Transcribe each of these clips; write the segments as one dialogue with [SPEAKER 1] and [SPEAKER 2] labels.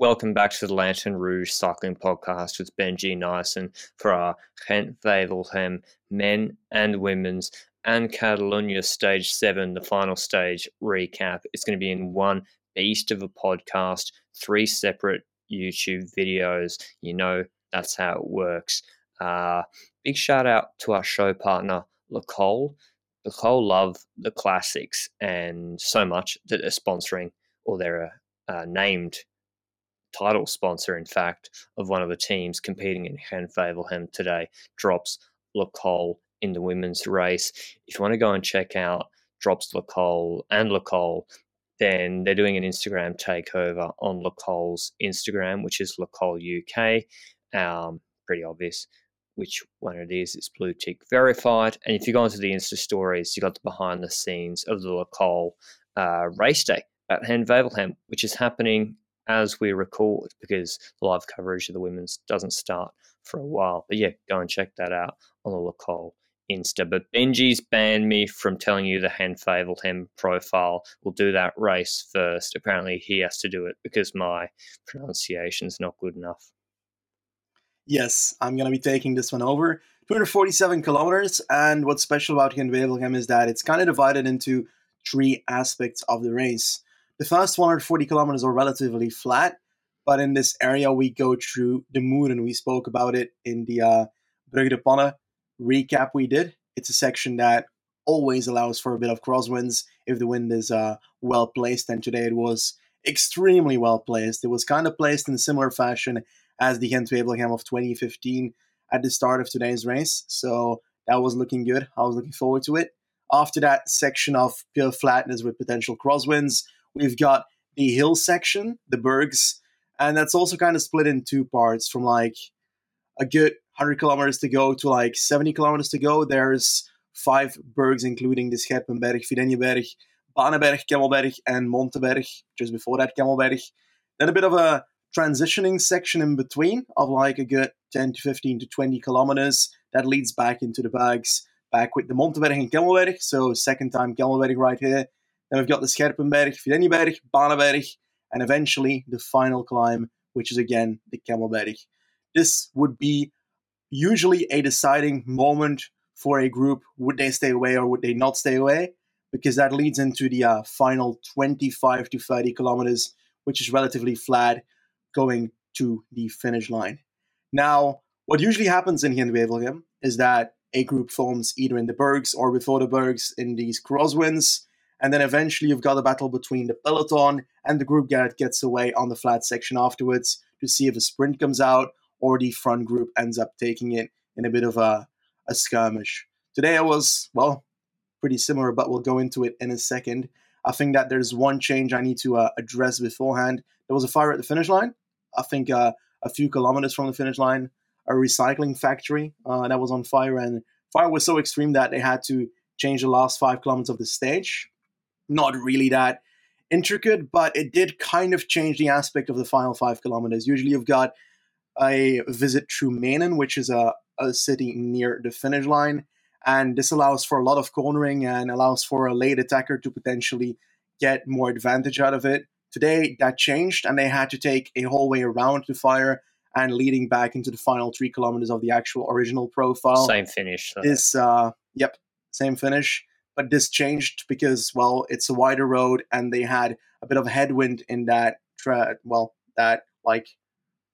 [SPEAKER 1] Welcome back to the Lanterne Rouge Cycling Podcast with Benji Naesen for our Gent Wevelgem men and women's and Catalonia Stage 7, the final stage recap. It's going to be in one beast of a podcast, three separate YouTube videos. You know, that's how it works. Uh, big shout out to our show partner, Le Col. Le Col love the classics and so much that they're sponsoring or they're uh, named title sponsor, in fact, of one of the teams competing in Wevelgem today, drops Le Col in the women's race. If you want to go and check out Drops Le Col and Le Col, then they're doing an Instagram takeover on Le Col's Instagram, which is Le Col UK. Um, pretty obvious which one it is. It's blue tick verified. And if you go into the Insta stories, you got the behind the scenes of the Le Col uh, race day at Wevelgem, which is happening as we record because live coverage of the women's doesn't start for a while. But yeah, go and check that out on the Le Col Insta. But Benji's banned me from telling you the Gent Wevelgem profile. We'll do that race first. Apparently, he has to do it because my pronunciation's not good enough.
[SPEAKER 2] Yes, I'm going to be taking this one over. 247 kilometers, and what's special about Wevelgem is that it's kind of divided into three aspects of the race. The first 140 kilometers are relatively flat, but in this area we go through the mood, and we spoke about it in the uh, Brugge de Panne recap we did. It's a section that always allows for a bit of crosswinds if the wind is uh, well placed, and today it was extremely well placed. It was kind of placed in a similar fashion as the Gent Wevelgem of 2015 at the start of today's race, so that was looking good. I was looking forward to it. After that section of pure flatness with potential crosswinds, we've got the hill section, the bergs, and that's also kind of split in two parts from like a good 100 kilometers to go to like 70 kilometers to go. There's five bergs, including the Scherpenberg, Vidaigneberg, Baneberg, Kemmelberg, and Monteberg, just before that, Kemmelberg. Then a bit of a transitioning section in between of like a good 10 to 15 to 20 kilometers that leads back into the Bergs, back with the Monteberg and Kemmelberg. So, second time Kemmelberg right here. Then we've got the Scherpenberg, Vidaigneberg, Baneberg, and eventually the final climb, which is again the Kemmelberg. This would be usually a deciding moment for a group. Would they stay away or would they not stay away? Because that leads into the uh, final 25 to 30 kilometers, which is relatively flat, going to the finish line. Now, what usually happens in Gent Wevelgem is that a group forms either in the bergs or before the bergs in these crosswinds, and then eventually you've got a battle between the peloton and the group that gets away on the flat section afterwards to see if a sprint comes out or the front group ends up taking it in a bit of a, a skirmish. Today I was, well, pretty similar, but we'll go into it in a second. I think that there's one change I need to uh, address beforehand. There was a fire at the finish line. I think uh, a few kilometers from the finish line, a recycling factory uh, that was on fire, and fire was so extreme that they had to change the last five kilometers of the stage. Not really that intricate, but it did kind of change the aspect of the final five kilometers. Usually, you've got a visit through Menen, which is a, a city near the finish line. And this allows for a lot of cornering and allows for a late attacker to potentially get more advantage out of it. Today, that changed, and they had to take a whole way around the fire and leading back into the final three kilometers of the actual original profile.
[SPEAKER 1] Same finish.
[SPEAKER 2] This, uh, yep, same finish. But this changed because, well, it's a wider road, and they had a bit of headwind in that, tra- well, that like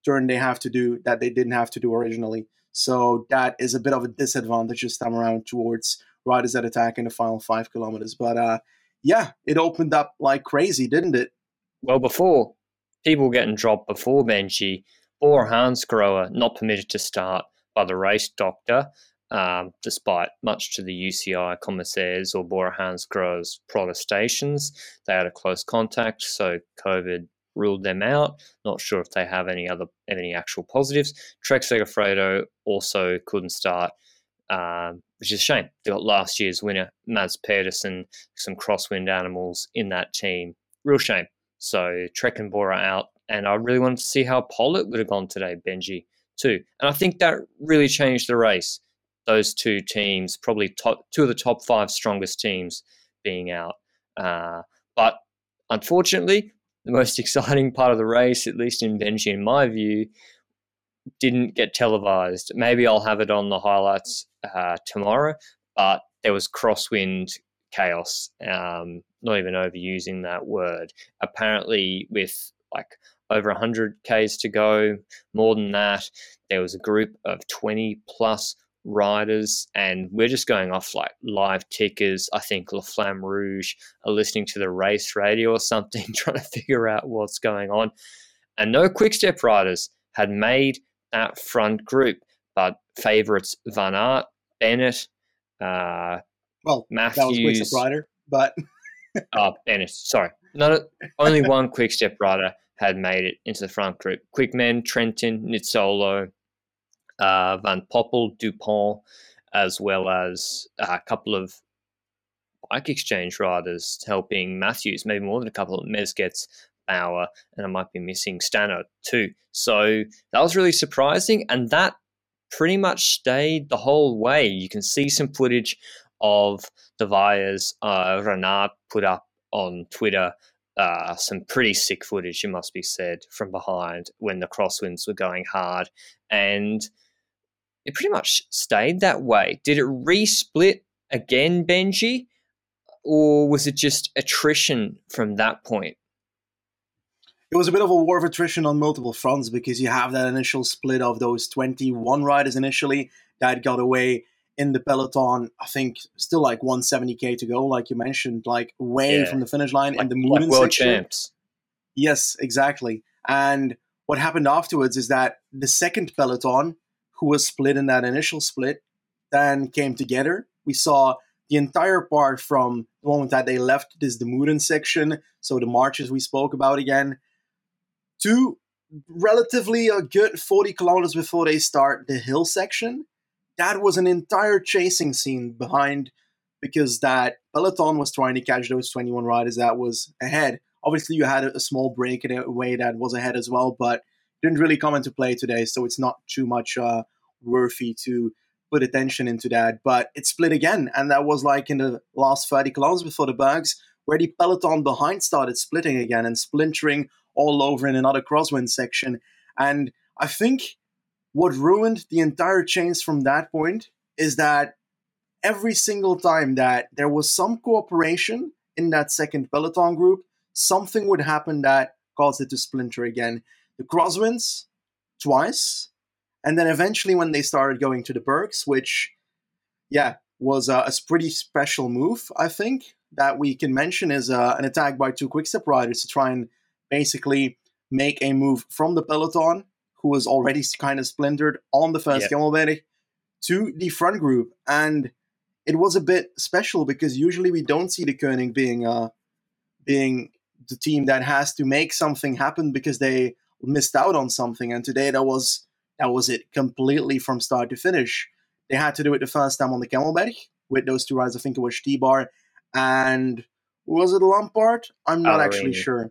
[SPEAKER 2] turn they have to do that they didn't have to do originally. So that is a bit of a disadvantage this time around towards riders that attack in the final five kilometers. But uh, yeah, it opened up like crazy, didn't it?
[SPEAKER 1] Well, before people getting dropped before Benji, Bora Hansgrohe not permitted to start by the race doctor, um, despite much to the UCI commissaires or Bora Hansgrohe's protestations. They had a close contact, so COVID ruled them out. Not sure if they have any other any actual positives. Trek Segafredo also couldn't start, um, which is a shame. They got last year's winner Mads Pedersen, some crosswind animals in that team. Real shame. So Trek and Bora out, and I really wanted to see how Politt would have gone today, Benji too. And I think that really changed the race. Those two teams, probably top, two of the top five strongest teams, being out. Uh, but unfortunately, the most exciting part of the race, at least in Benji, in my view, didn't get televised. Maybe I'll have it on the highlights uh, tomorrow, but there was crosswind chaos. Um, not even overusing that word. Apparently, with like over 100 Ks to go, more than that, there was a group of 20 plus riders, and we're just going off like live tickers. I think La Flamme Rouge are listening to the race radio or something, trying to figure out what's going on. And no quick step riders had made that front group, but favourites Van Aert, Bennett, uh,
[SPEAKER 2] well, Matthews, that was quick step rider, but
[SPEAKER 1] oh, Bennett, sorry, not only one quick step rider had made it into the front group. Quickmen, Trentin, Nizzolo, uh, Van Poppel, Dupont, as well as a couple of bike exchange riders helping Matthews, maybe more than a couple of Mezgec, Bauer, and I might be missing Stannard too. So that was really surprising, and that pretty much stayed the whole way. You can see some footage of the Vias uh, Renard put up on Twitter uh, some pretty sick footage, it must be said, from behind when the crosswinds were going hard. And it pretty much stayed that way. Did it resplit again, Benji? Or was it just attrition from that point?
[SPEAKER 2] It was a bit of a war of attrition on multiple fronts because you have that initial split of those 21 riders initially that got away in the peloton. I think still like 170k to go, like you mentioned, like way yeah. from the finish line
[SPEAKER 1] like,
[SPEAKER 2] in the
[SPEAKER 1] moving like world section. champs.
[SPEAKER 2] Yes, exactly. And what happened afterwards is that the second peloton, who was split in that initial split, then came together. We saw the entire part from the moment that they left this the Mouden section, so the marches we spoke about again, to relatively a good 40 kilometers before they start the hill section that was an entire chasing scene behind because that peloton was trying to catch those 21 riders that was ahead. Obviously, you had a, small break in a way that was ahead as well, but didn't really come into play today, so it's not too much uh, worthy to put attention into that. But it split again, and that was like in the last 30 kilometers before the bergs, where the peloton behind started splitting again and splintering all over in another crosswind section. And I think what ruined the entire chains from that point is that every single time that there was some cooperation in that second peloton group, something would happen that caused it to splinter again. The crosswinds twice, and then eventually when they started going to the Bergs, which, yeah, was a, a pretty special move, I think, that we can mention is uh, an attack by two quickstep riders to try and basically make a move from the peloton who was already kind of splintered on the first yep. to the front group. And it was a bit special because usually we don't see Deceuninck being uh, being the team that has to make something happen because they missed out on something. And today that was that was it completely from start to finish. They had to do it the first time on the Kemmelberg with those two rides. I think it was Stybar and was it Lampaert? I'm not Ballerini. actually sure.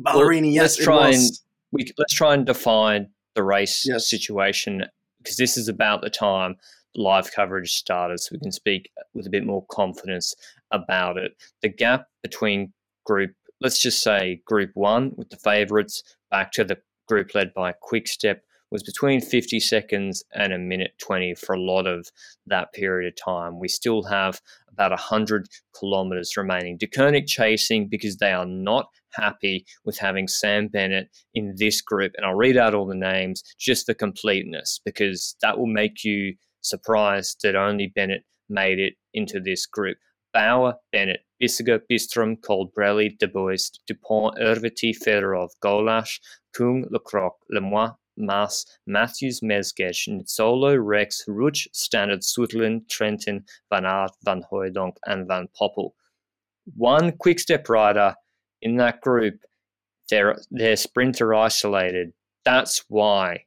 [SPEAKER 1] Ballerini, well, yes, let's try and we let's try and define the race yes. situation because this is about the time live coverage started, so we can speak with a bit more confidence about it. The gap between group, let's just say group one with the favourites, back to the group led by Quickstep, was between 50 seconds and a minute 20 for a lot of that period of time. We still have about 100 kilometres remaining. Deceuninck chasing because they are not happy with having Sam Bennett in this group. And I'll read out all the names just for completeness because that will make you surprised that only Bennett made it into this group. Bauer, Bennett, Bissegger, Bystrom, Colbrelli, De Boist, Dupont, Erviti, Fedorov, Golas, Kung, Lecroq, Lemoine, Mas, Matthews, Mezgec, Nizzolo, Rex, Rutsch, Stannard, Sutherland, Trentin, Van Aert, Van Hooydonck, and Van Poppel. One quick step rider in that group, they're, they're sprinter isolated. That's why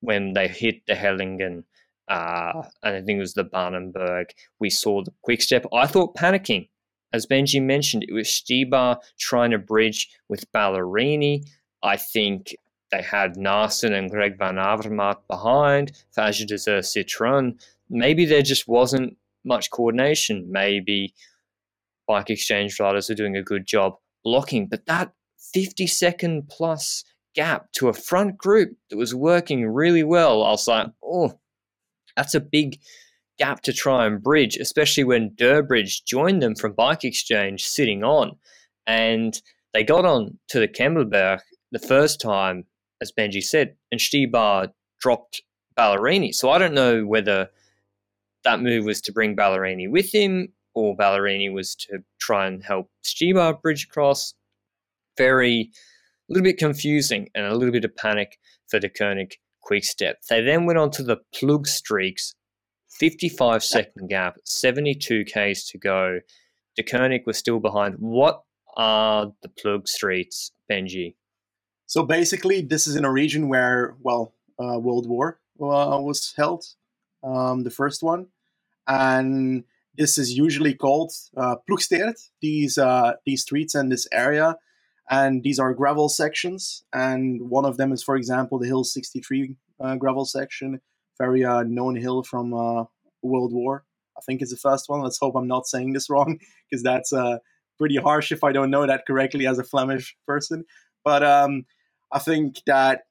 [SPEAKER 1] when they hit the Hellingen, uh, and I think it was the Baneberg, we saw the quick step. I thought panicking. As Benji mentioned, it was Stybar trying to bridge with Ballerini. I think they had Naesen and Greg Van Avermaet behind, Fage des Citroën. Maybe there just wasn't much coordination. Maybe bike exchange riders are doing a good job blocking, but that 50 second plus gap to a front group that was working really well. I was like, oh, that's a big gap to try and bridge, especially when Durbridge joined them from Bike Exchange sitting on. And they got on to the Kemmelberg the first time, as Benji said, and Stybar dropped Ballerini. So I don't know whether that move was to bring Ballerini with him or Ballerini was to try and help Stybar bridge across. Very a little bit confusing and a little bit of panic for Deceuninck quick step. They then went on to the Plugstreets, 55 second gap, 72 Ks to go. Deceuninck was still behind. What are the Plugstreets, Benji?
[SPEAKER 2] So basically, this is in a region where, well, uh, World War uh, was held, um, the first one, and this is usually called uh, Ploegsteert. These uh, these streets and this area and these are gravel sections. And one of them is, for example, the Hill 63 uh, gravel section, very uh, known hill from uh, World War. I think it's the first one. Let's hope I'm not saying this wrong, because that's uh, pretty harsh if I don't know that correctly as a Flemish person. But um, I think that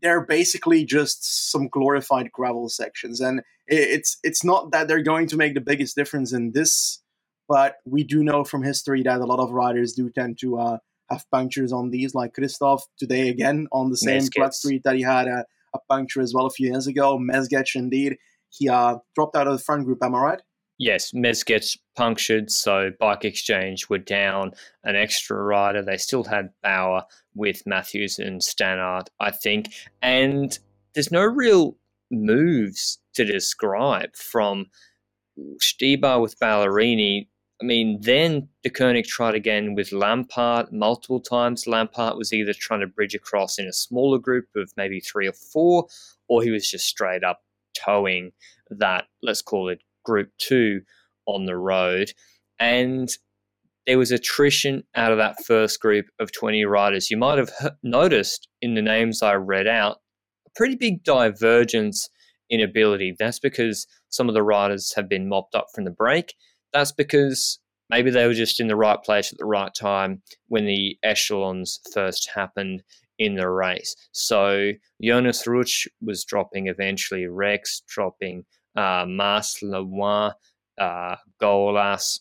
[SPEAKER 2] they're basically just some glorified gravel sections, and it's it's not that they're going to make the biggest difference in this, but we do know from history that a lot of riders do tend to uh, have punctures on these, like Kristoff today again on the same flat street that he had a, a, puncture as well a few years ago. Mezgec, indeed, he uh, dropped out of the front group. Am I right?
[SPEAKER 1] Yes, Mezgec punctured, so Bike Exchange were down an extra rider. They still had Bauer with Matthews and Stannard, I think. And there's no real moves to describe from Stybar with Ballerini I mean, then Deceuninck tried again with Lampaert multiple times. Lampaert was either trying to bridge across in a smaller group of maybe three or four, or he was just straight up towing that, let's call it group two, on the road. And there was attrition out of that first group of 20 riders. You might have noticed in the names I read out a pretty big divergence in ability. That's because some of the riders have been mopped up from the break that's because maybe they were just in the right place at the right time when the echelons first happened in the race. So Jonas Rutsch was dropping eventually, Rex dropping, uh, Lemoine, uh, Golas.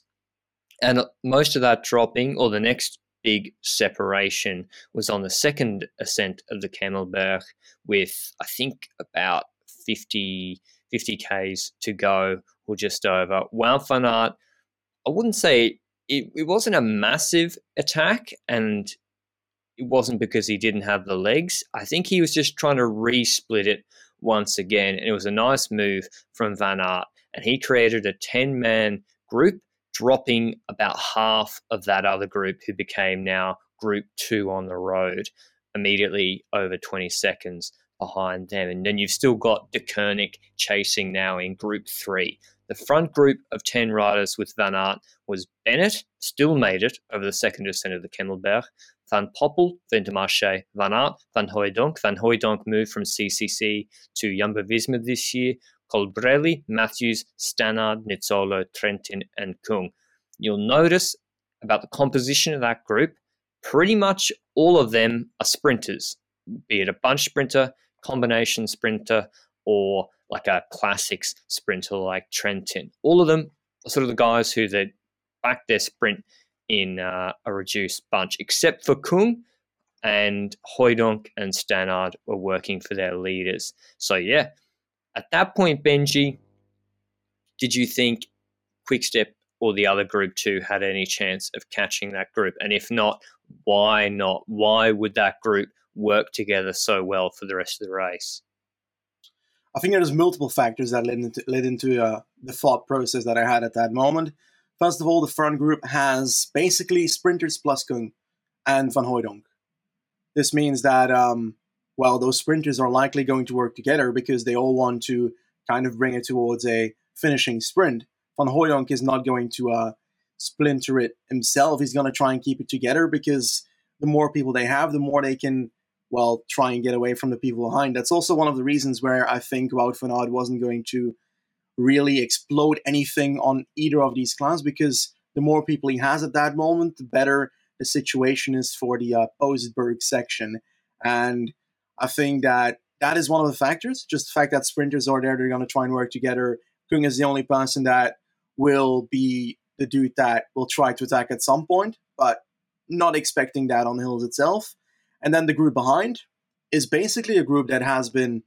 [SPEAKER 1] And most of that dropping, or the next big separation, was on the second ascent of the Kemmelberg with, I think, about 50, 50 Ks to go just over. Van Aert, I wouldn't say it, it wasn't a massive attack, and it wasn't because he didn't have the legs. I think he was just trying to resplit it once again, and it was a nice move from Van Aert, and he created a 10 man group, dropping about half of that other group who became now group two on the road immediately over 20 seconds behind them. And then you've still got Deceuninck chasing now in group three. The front group of 10 riders with Van Aert was Bennett, still made it over the second descent of the Kemmelberg, Van Poppel, Vintermarché, Van Aert, Van Hooydonck. Van Hooydonck moved from CCC to Jumbo Visma this year, Colbrelli, Matthews, Stannard, Nizzolo, Trentin, and Kung. You'll notice about the composition of that group, pretty much all of them are sprinters, be it a bunch sprinter, combination sprinter, or like a classics sprinter like Trentin. All of them are sort of the guys who they back their sprint in uh, a reduced bunch, except for Kung and Hooydonck and Stannard were working for their leaders. So yeah, at that point, Benji, did you think Quickstep or the other group two had any chance of catching that group? And if not, why not? Why would that group work together so well for the rest of the race?
[SPEAKER 2] I think there's multiple factors that led into, led into uh, the thought process that I had at that moment. First of all, the front group has basically sprinters plus Kung and Van Hooydonck. This means that, um, well, those sprinters are likely going to work together because they all want to kind of bring it towards a finishing sprint. Van Hooydonck is not going to uh, splinter it himself. He's going to try and keep it together because the more people they have, the more they can well, try and get away from the people behind. That's also one of the reasons where I think Wout van Aert wasn't going to really explode anything on either of these clans because the more people he has at that moment, the better the situation is for the uh, Postberg section. And I think that that is one of the factors. Just the fact that sprinters are there, they're going to try and work together. Kung is the only person that will be the dude that will try to attack at some point, but not expecting that on the hills itself. And then the group behind is basically a group that has been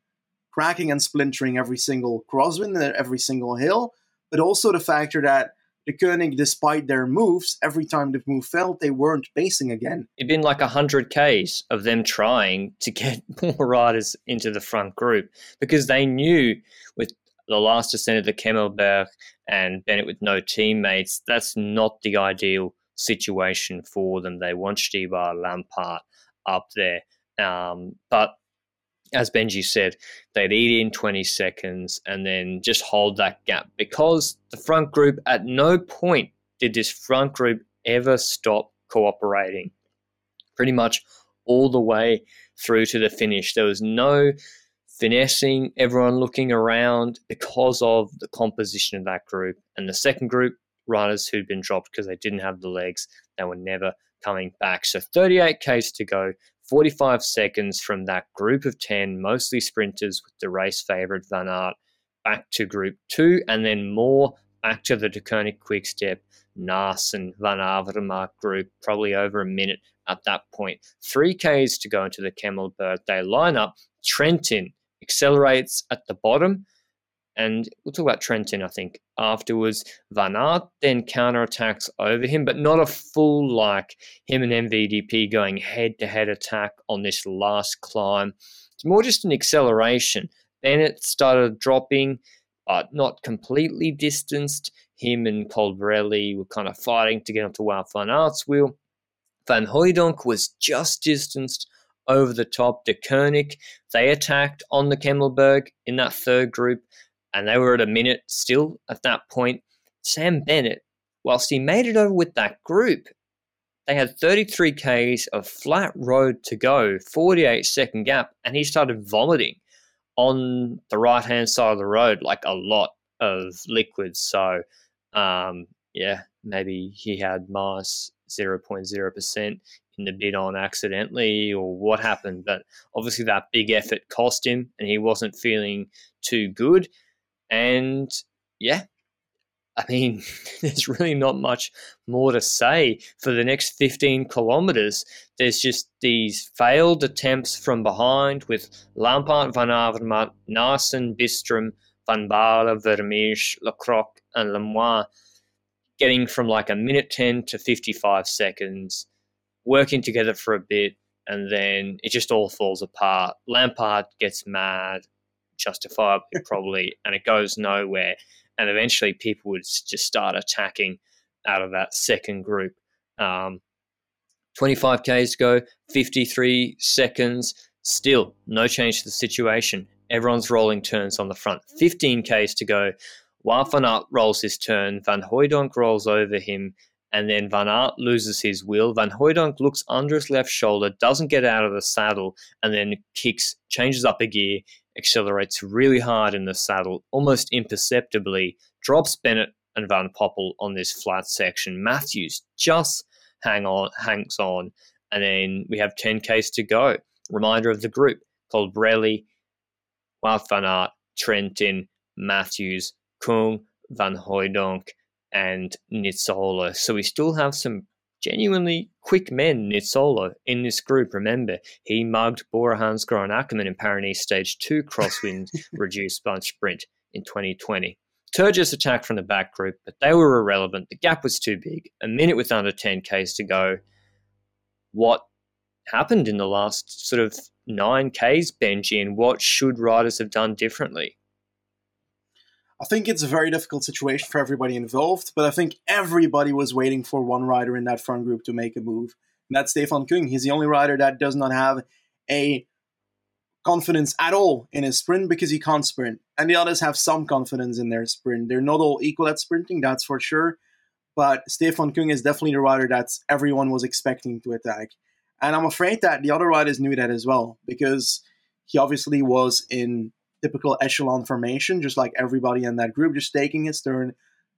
[SPEAKER 2] cracking and splintering every single crosswind, and every single hill, but also the factor that Deceuninck, despite their moves, every time the move failed, they weren't basing again.
[SPEAKER 1] It'd been like 100 Ks of them trying to get more riders into the front group because they knew with the last descent of the Kemmelberg and Bennett with no teammates, that's not the ideal situation for them. They want Stybar, Lampaert up there. Um, but as Benji said, they'd eat in 20 seconds and then just hold that gap because the front group at no point did this front group ever stop cooperating. Pretty much all the way through to the finish. There was no finessing, everyone looking around because of the composition of that group. And the second group, riders who'd been dropped because they didn't have the legs, they were never coming back. So 38 Ks to go. 45 seconds from that group of 10, mostly sprinters with the race favourite Van Aert, back to group two, and then more back to the Deceuninck Quick Step, Naas and Van Avermaet group, probably over a minute at that point. Three Ks to go into the Kemmelberg. They line up. Trentin accelerates at the bottom and we'll talk about Trentin, I think, afterwards. Van Aert then counterattacks over him, but not a full like him and MVDP going head to head attack on this last climb. It's more just an acceleration. Then it started dropping, but not completely distanced. Him and Colbrelli were kind of fighting to get onto Wout Van Aert's wheel. Van Hooydonck was just distanced over the top. Deceuninck, they attacked on the Kemmelberg in that third group and they were at a minute still at that point. Sam Bennett, whilst he made it over with that group, they had 33 Ks of flat road to go, 48 second gap, and he started vomiting on the right hand side of the road like a lot of liquids. So, um, yeah, maybe he had minus 0.0% in the bidon accidentally or what happened. But obviously, that big effort cost him and he wasn't feeling too good. And yeah, I mean, there's really not much more to say for the next 15 kilometres. There's just these failed attempts from behind with Lampaert, Van Avermaet, Naesen, Bystrom, Van Baarle, Vermeersch, Lecroq, and Lemoine getting from like a minute 10 to 55 seconds, working together for a bit, and then it just all falls apart. Lampaert gets mad justifiably probably, and it goes nowhere. And eventually, people would just start attacking out of that second group. Um, 25 Ks to go, 53 seconds, still no change to the situation. Everyone's rolling turns on the front. 15 Ks to go. Aert rolls his turn, Van Hooydonck rolls over him, and then Van Aert loses his wheel. Van Hooydonck looks under his left shoulder, doesn't get out of the saddle, and then kicks, changes up a gear, accelerates really hard in the saddle, almost imperceptibly, drops Bennett and Van Poppel on this flat section. Matthews just hang on, hangs on, and then we have 10 Ks to go. Reminder of the group Colbrelli, Wout van Aert, Trentin, Matthews, Kung, Van Hooydonck, and Nizzolo. So we still have some genuinely quick men Nizzolo in this group. Remember, he mugged Bora Hansgrohe Ackermann in Paris Stage 2 crosswind reduced by sprint in 2020. Turgis attacked from the back group, but they were irrelevant. The gap was too big. A minute with under 10 Ks to go. What happened in the last sort of 9 Ks, Benji, and what should riders have done differently?
[SPEAKER 2] I think it's a very difficult situation for everybody involved, but I think everybody was waiting for one rider in that front group to make a move. And that's Stefan Kung. He's the only rider that does not have a confidence at all in his sprint because he can't sprint. And the others have some confidence in their sprint. They're not all equal at sprinting, that's for sure. But Stefan Kung is definitely the rider that everyone was expecting to attack. And I'm afraid that the other riders knew that as well because he obviously was in typical echelon formation, just like everybody in that group, just taking its turn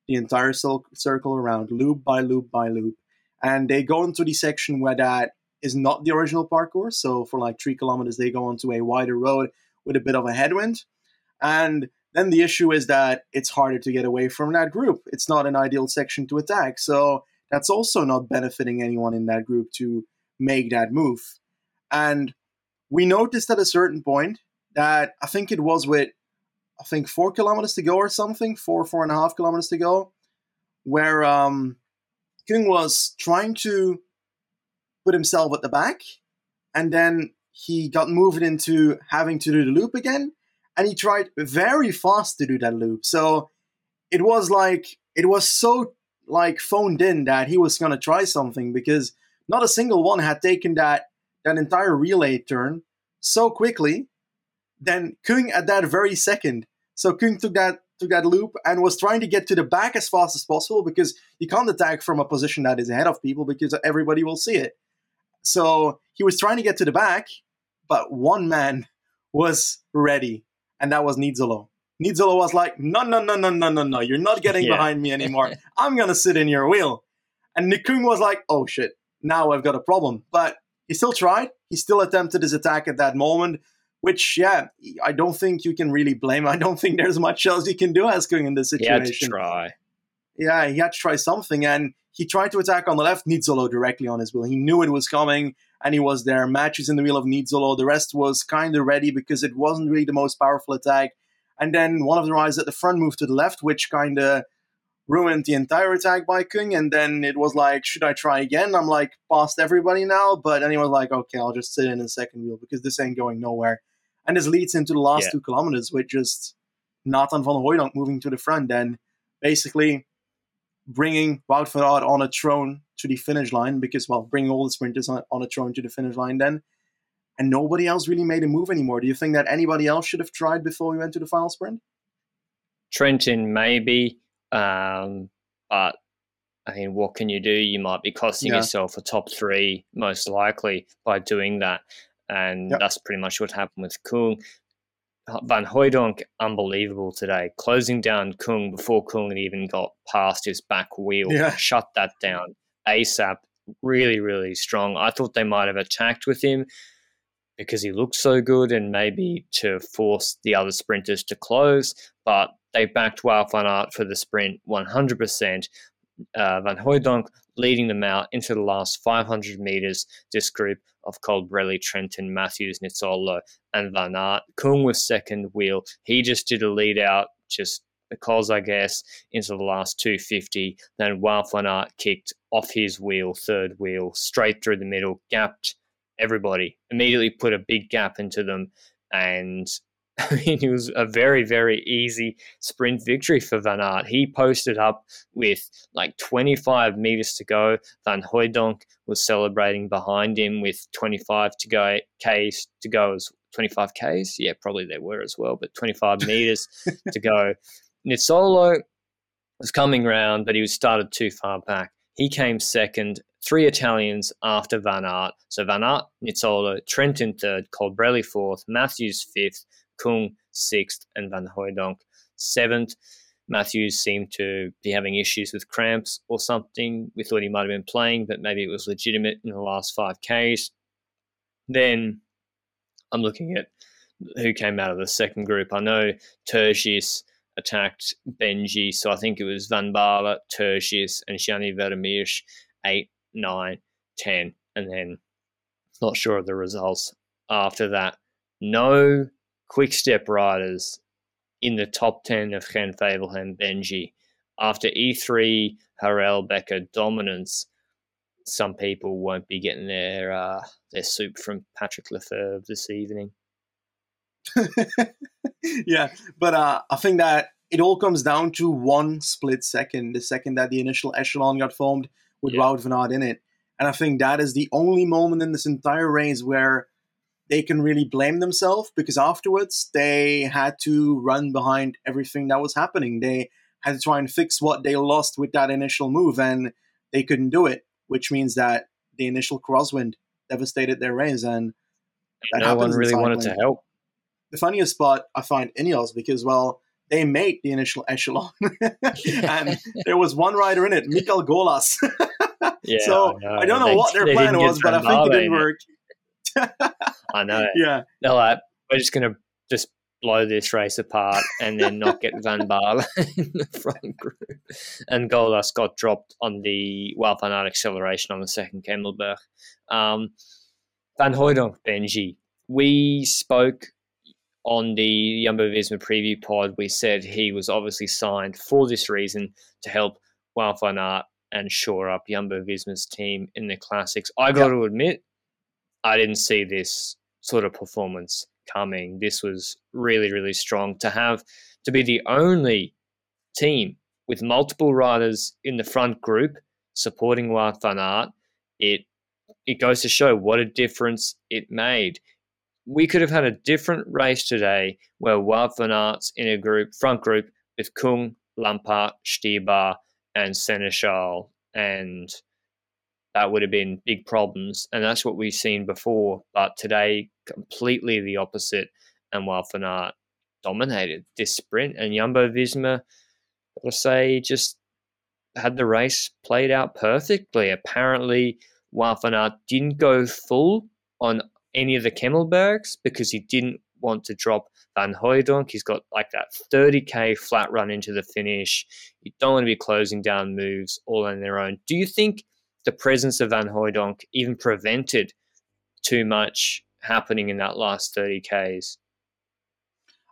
[SPEAKER 2] the entire circle around, loop by loop by loop. and they go into the section where that is not the original parcours. So for like three kilometers, they go onto a wider road with a bit of a headwind. And then the issue is that it's harder to get away from that group. It's not an ideal section to attack. So that's also not benefiting anyone in that group to make that move. And we noticed at a certain point that I think it was with, I think, four kilometers to go or something, four, four and a half kilometers to go, where um, was trying to put himself at the back, and then he got moved into having to do the loop again, and he tried very fast to do that loop. So it was like it was so like phoned in that he was gonna try something because not a single one had taken that that entire relay turn so quickly. Then Kung at that very second. So Kung took that took that loop and was trying to get to the back as fast as possible because you can't attack from a position that is ahead of people because everybody will see it. So he was trying to get to the back, but one man was ready, and that was Nizzolo. Nizzolo was like, no, no, no, no, no, no, no, you're not getting yeah. behind me anymore. I'm going to sit in your wheel. And Nikung was like, oh shit, now I've got a problem. But he still tried. He still attempted his attack at that moment which yeah, I don't think you can really blame. I don't think there's much else you can do as Kung in this situation.
[SPEAKER 1] He had to try.
[SPEAKER 2] Yeah, he had to try something, and he tried to attack on the left Nizzolo directly on his wheel. He knew it was coming, and he was there. Matches in the wheel of Nizzolo. The rest was kind of ready because it wasn't really the most powerful attack. And then one of the riders at the front moved to the left, which kind of ruined the entire attack by Kung. And then it was like, should I try again? I'm like, past everybody now. But was like, okay, I'll just sit in the second wheel because this ain't going nowhere. And this leads into the last yeah. two kilometers with just Nathan van Hooydonck moving to the front and basically bringing Wout van Aert on a throne to the finish line because, well, bringing all the sprinters on, on a throne to the finish line then. And nobody else really made a move anymore. Do you think that anybody else should have tried before we went to the final sprint?
[SPEAKER 1] Trentin, maybe. Um, but I mean, what can you do? You might be costing yeah. yourself a top three, most likely, by doing that and yep. that's pretty much what happened with Kung. Van Hooydonck, unbelievable today, closing down Kung before Kung had even got past his back wheel. Yeah. Shut that down ASAP. Really, really strong. I thought they might have attacked with him because he looked so good and maybe to force the other sprinters to close, but they backed Wout van Aert for the sprint 100%. Uh, Van Hooydonck leading them out into the last 500 meters. This group of Colbrelli, Trentin, Matthews, Nizzolo, and Van Aert. Kung was second wheel. He just did a lead out, just because I guess, into the last 250. Then Wout Van Aert kicked off his wheel, third wheel, straight through the middle, gapped everybody, immediately put a big gap into them, and I mean, it was a very, very easy sprint victory for Van Aert. He posted up with like 25 meters to go. Van Hooydonck was celebrating behind him with 25 to go, Ks to go as 25 Ks. Yeah, probably there were as well, but 25 meters to go. Nizzolo was coming round, but he was started too far back. He came second, three Italians after Van Aert. So Van Aert, Nizzolo, Trentin third, Colbrelli fourth, Matthews fifth, Kung sixth, and Van Hooydonck seventh. Matthews seemed to be having issues with cramps or something. We thought he might have been playing, but maybe it was legitimate in the last five Ks. Then I'm looking at who came out of the second group. I know Turgis attacked Benji, so I think it was Van Baarle, Turgis, and Gianni Vermeersch, 8, 9, 10, and then not sure of the results after that. No quick step riders in the top 10 of Gent Wevelgem Benji. After E3 Harelbeke dominance, some people won't be getting their uh, their soup from Patrick Lefevere this evening.
[SPEAKER 2] yeah, but uh, I think that it all comes down to one split second, the second that the initial echelon got formed with yeah. Wout van Aert in it. And I think that is the only moment in this entire race where they can really blame themselves because afterwards they had to run behind everything that was happening. They had to try and fix what they lost with that initial move, and they couldn't do it, which means that the initial crosswind devastated their race, and
[SPEAKER 1] no one really wanted to help.
[SPEAKER 2] The funniest part I find Ineos because well they made the initial echelon, and there was one rider in it, Mikel Golas. yeah, so I, I, don't know they, what their plan was, but I think it didn't work.
[SPEAKER 1] I know.
[SPEAKER 2] Yeah.
[SPEAKER 1] They're like, we're just going to just blow this race apart and then not get Van Baarle in the front group. And Goldust got dropped on the van Aert acceleration on the second Kemmelberg. Um, Van Hooydonck, Benji, we spoke on the Jumbo Visma preview pod. We said he was obviously signed for this reason to help Aert and shore up Jumbo Visma's team in the classics. I got yep. to admit, I didn't see this sort of performance coming. This was really, really strong to have to be the only team with multiple riders in the front group supporting Wout van Aert. It it goes to show what a difference it made. We could have had a different race today where Wout van Aert's in a group, front group, with Kung, Lampaert, Stybar, and Senechal, and that would have been big problems. And that's what we've seen before. But today, completely the opposite. And van dominated this sprint. And Jumbo Visma, I'll say, just had the race played out perfectly. Apparently, van didn't go full on any of the Kemmelbergs because he didn't want to drop Van Hooydonck. He's got like that 30k flat run into the finish. You don't want to be closing down moves all on their own. Do you think the presence of Van Hooydonck even prevented too much happening in that last 30 Ks?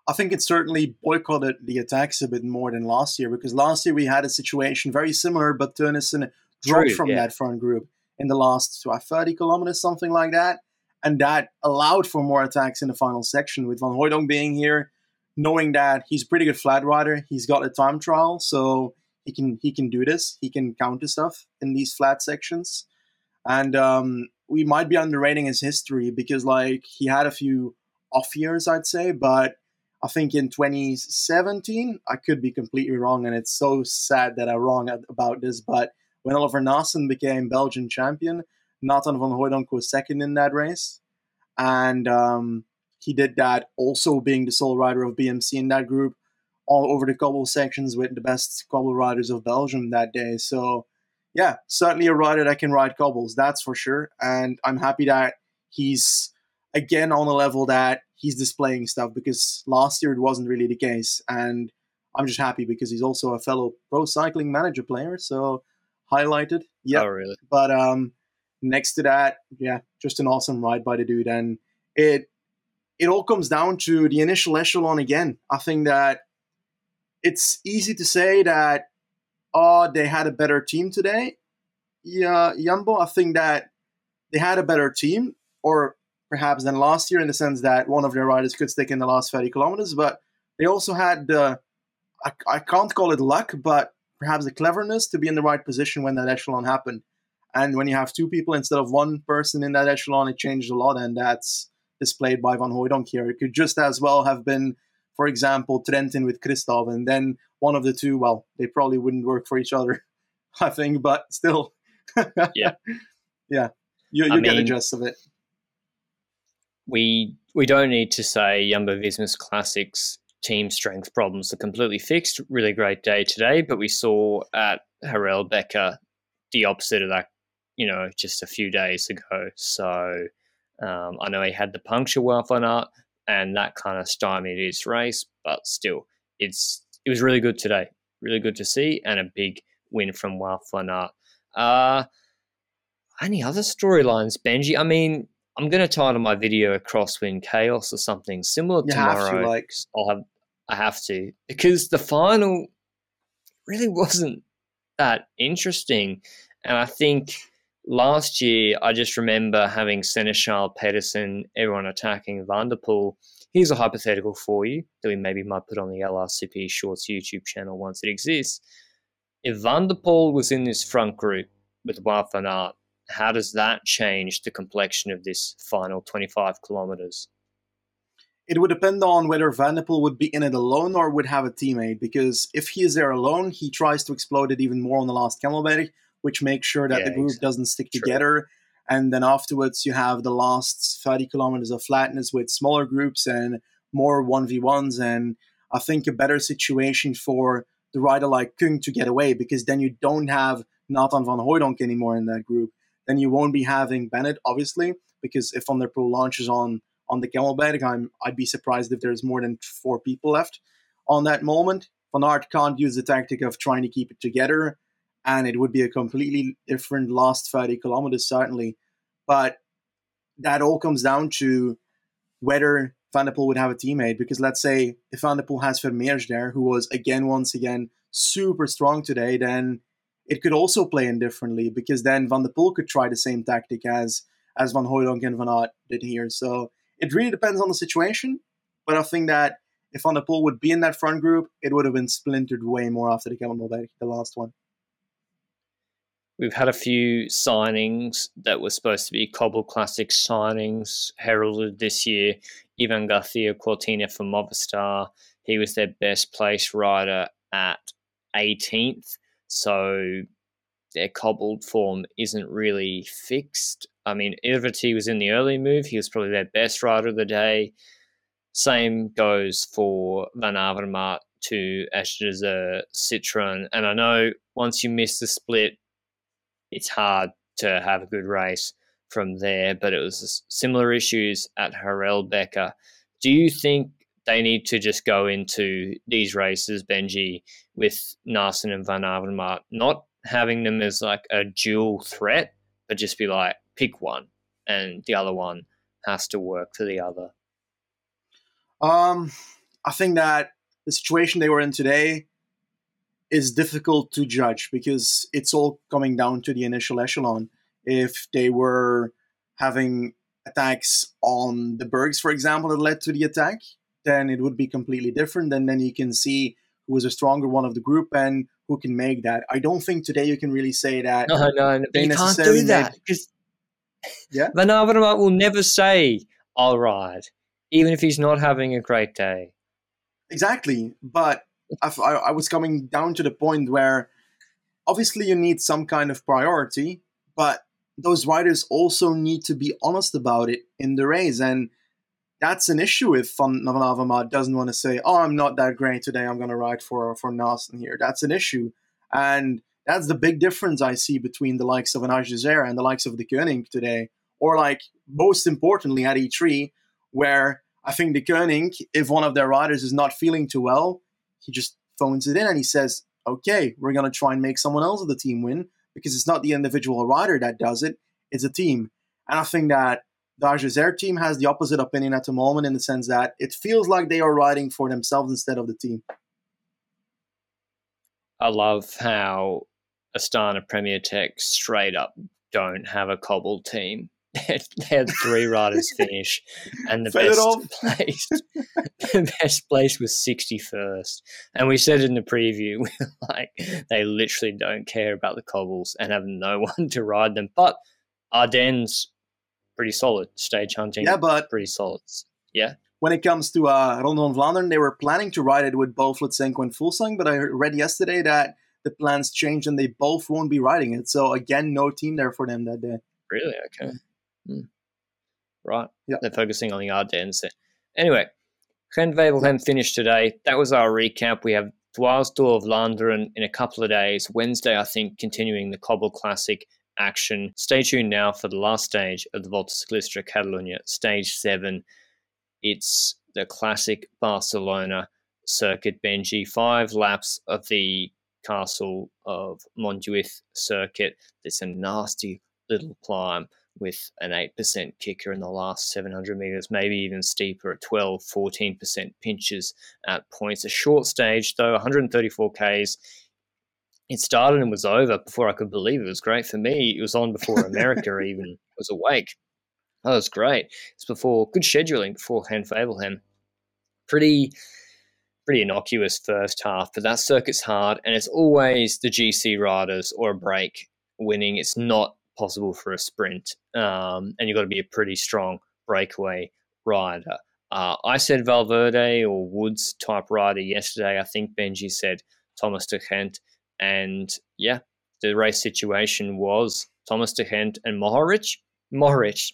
[SPEAKER 2] I think it certainly boycotted the attacks a bit more than last year because last year we had a situation very similar, but Teunissen dropped True, from yeah. that front group in the last 30 kilometers, something like that. And that allowed for more attacks in the final section with Van Hooydonck being here, knowing that he's a pretty good flat rider. He's got a time trial, so he can he can do this. He can counter stuff in these flat sections, and um, we might be underrating his history because like he had a few off years, I'd say, but I think in 2017 I could be completely wrong, and it's so sad that I'm wrong about this. But when Oliver Naesen became Belgian champion, Nathan van Hooydonck was second in that race, and um, he did that also being the sole rider of BMC in that group all over the cobble sections with the best cobble riders of Belgium that day. So, yeah, certainly a rider that can ride cobbles, that's for sure. And I'm happy that he's again on a level that he's displaying stuff because last year it wasn't really the case. And I'm just happy because he's also a fellow pro cycling manager player. So, highlighted. Yeah.
[SPEAKER 1] Oh, really?
[SPEAKER 2] But um, next to that, yeah, just an awesome ride by the dude. And it it all comes down to the initial echelon again. I think that it's easy to say that oh they had a better team today. Yeah, Jumbo, I think that they had a better team, or perhaps than last year in the sense that one of their riders could stick in the last 30 kilometers, but they also had the I, I can't call it luck, but perhaps the cleverness to be in the right position when that echelon happened. And when you have two people instead of one person in that echelon, it changed a lot, and that's displayed by Van Hooydonck here. It could just as well have been for example, Trentin with Kristoff, and then one of the two, well, they probably wouldn't work for each other, I think, but still.
[SPEAKER 1] yeah.
[SPEAKER 2] Yeah. You, you get the gist of it.
[SPEAKER 1] We we don't need to say Jumbo Visma's classics team strength problems are completely fixed. Really great day today, but we saw at Harelbeke the opposite of that, you know, just a few days ago. So um, I know he had the puncture well on art, and that kind of stymied his race. But still, it's it was really good today, really good to see, and a big win from Aert. Uh, any other storylines, Benji? I mean, I'm going to title my video a crosswind chaos or something similar
[SPEAKER 2] you
[SPEAKER 1] tomorrow.
[SPEAKER 2] To, like.
[SPEAKER 1] I'll have I have to because the final really wasn't that interesting, and I think last year, I just remember having Senechal, Pedersen, everyone attacking Van der Poel. Here's a hypothetical for you that we maybe might put on the LRCP Shorts YouTube channel once it exists. If Van der Poel was in this front group with Aert, how does that change the complexion of this final 25 kilometers?
[SPEAKER 2] It would depend on whether Van der Poel would be in it alone or would have a teammate. Because if he is there alone, he tries to explode it even more on the last Kemmelberg which makes sure that yeah, the group exactly. doesn't stick True. together. And then afterwards, you have the last 30 kilometers of flatness with smaller groups and more 1v1s. And I think a better situation for the rider like Kung to get away because then you don't have Nathan van Hooydonck anymore in that group, then you won't be having Bennett, obviously, because if Van der Poel launches on on the Kemmelberg, I'm I'd be surprised if there's more than four people left on that moment. Van Aert can't use the tactic of trying to keep it together, and it would be a completely different last 30 kilometers, certainly. But that all comes down to whether Van der Poel would have a teammate. Because let's say if Van der Poel has Vermeersch there, who was again, once again, super strong today, then it could also play in differently because then Van der Poel could try the same tactic as as Van Hooydonck and Van Aert did here. So it really depends on the situation. But I think that if Van der Poel would be in that front group, it would have been splintered way more after the Kemmelberg, the last one.
[SPEAKER 1] We've had a few signings that were supposed to be Cobble Classic signings heralded this year. Ivan Garcia Cortina for Movistar. He was their best place rider at 18th. So their cobbled form isn't really fixed. I mean, Erviti was in the early move. He was probably their best rider of the day. Same goes for Van Avermaet to AG2R Citroen. And I know once you miss the split, it's hard to have a good race from there, but it was similar issues at Harelbeke. Do you think they need to just go into these races, Benji, with Naesen and Van Avermaet, not having them as like a dual threat, but just be like, pick one and the other one has to work for the other?
[SPEAKER 2] Um, I think that the situation they were in today is difficult to judge because it's all coming down to the initial echelon. If they were having attacks on the bergs, for example, that led to the attack, then it would be completely different. And then you can see who is a stronger one of the group and who can make that. I don't think today you can really say that.
[SPEAKER 1] No, no, no you can't do that because yeah, Van Avermaet will never say "I'll even if he's not having a great day.
[SPEAKER 2] Exactly, but I, I was coming down to the point where obviously you need some kind of priority, but those riders also need to be honest about it in the race. And that's an issue if Van Avermaet doesn't want to say, oh, I'm not that great today. I'm going to ride for, for Naesen here. That's an issue. And that's the big difference I see between the likes of an AG2R and the likes of Deceuninck today. Or like most importantly at E3, where I think Deceuninck, if one of their riders is not feeling too well, he just phones it in and he says, okay, we're going to try and make someone else of the team win because it's not the individual rider that does it, it's a team. And I think that the AG2R team has the opposite opinion at the moment in the sense that it feels like they are riding for themselves instead of the team.
[SPEAKER 1] I love how Astana Premier Tech straight up don't have a cobbled team. They had three riders finish, and the best place, the best place was sixty first. And we said in the preview, like they literally don't care about the cobbles and have no one to ride them. But Ardennes, pretty solid stage hunting.
[SPEAKER 2] Yeah, but
[SPEAKER 1] pretty solid. Yeah.
[SPEAKER 2] When it comes to uh, Ronde van Vlaanderen, they were planning to ride it with both Lutsenko and Fuglsang, but I read yesterday that the plans changed and they both won't be riding it. So again, no team there for them that day.
[SPEAKER 1] Really? Okay. Mm. Right. Yeah. They're focusing on the Ardennes. Anyway, Gent-Wevelgem finished today. That was our recap. We have Dwars door Vlaanderen in a couple of days. Wednesday, I think, continuing the Cobble Classic action. Stay tuned now for the last stage of the Volta Ciclistica Catalunya, stage seven. It's the classic Barcelona circuit, Benji. Five laps of the castle of Montjuic circuit. It's a nasty little climb with an 8% kicker in the last 700 meters, maybe even steeper at 12, 14% pinches at points. A short stage, though, 134 Ks. It started and was over before I could believe it. it was great for me. It was on before America even was awake. That was great. It's before good scheduling before Gent-Wevelgem. Pretty pretty innocuous first half, but that circuit's hard and it's always the GC riders or a break winning. It's not possible for a sprint, um, and you've got to be a pretty strong breakaway rider. Uh, I said Valverde or Woods type rider yesterday. I think Benji said Thomas de Gendt. And yeah, the race situation was Thomas de Gendt and Mohoric. Mohoric,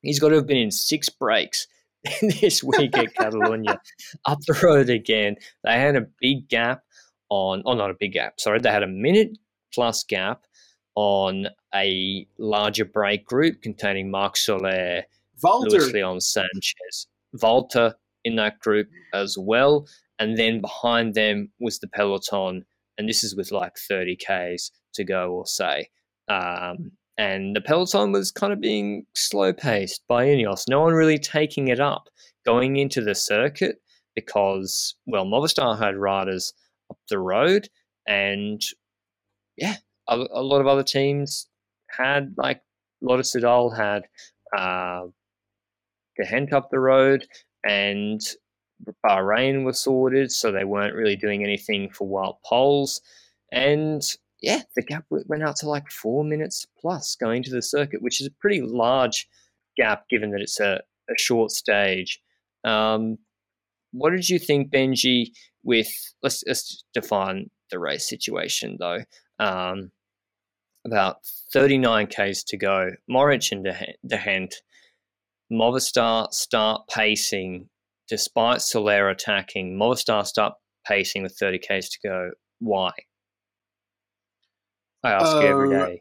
[SPEAKER 1] he's got to have been in six breaks this week at Catalonia. Up the road again. They had a big gap on, oh, not a big gap, sorry. They had a minute plus gap on a larger break group containing Marc Soler,
[SPEAKER 2] Valter.
[SPEAKER 1] Luis Leon Sanchez, Valter in that group as well. And then behind them was the peloton, and this is with like 30 Ks to go or say. Um, and the peloton was kind of being slow paced by Ineos. No one really taking it up going into the circuit because, well, Movistar had riders up the road, and yeah, a, a lot of other teams had like Lotto Soudal had uh, De Gendt up the road, and Bahrain was sorted, so they weren't really doing anything for Wout Poels. And yeah, the gap went out to like four minutes plus going to the circuit, which is a pretty large gap given that it's a, a short stage. Um, what did you think, Benji? With let's, let's define the race situation though. Um, about 39 k's to go. Mohoric and De Gendt, Movistar start pacing despite Soler attacking. Movistar start pacing with 30 k's to go. Why? I ask uh, you every uh,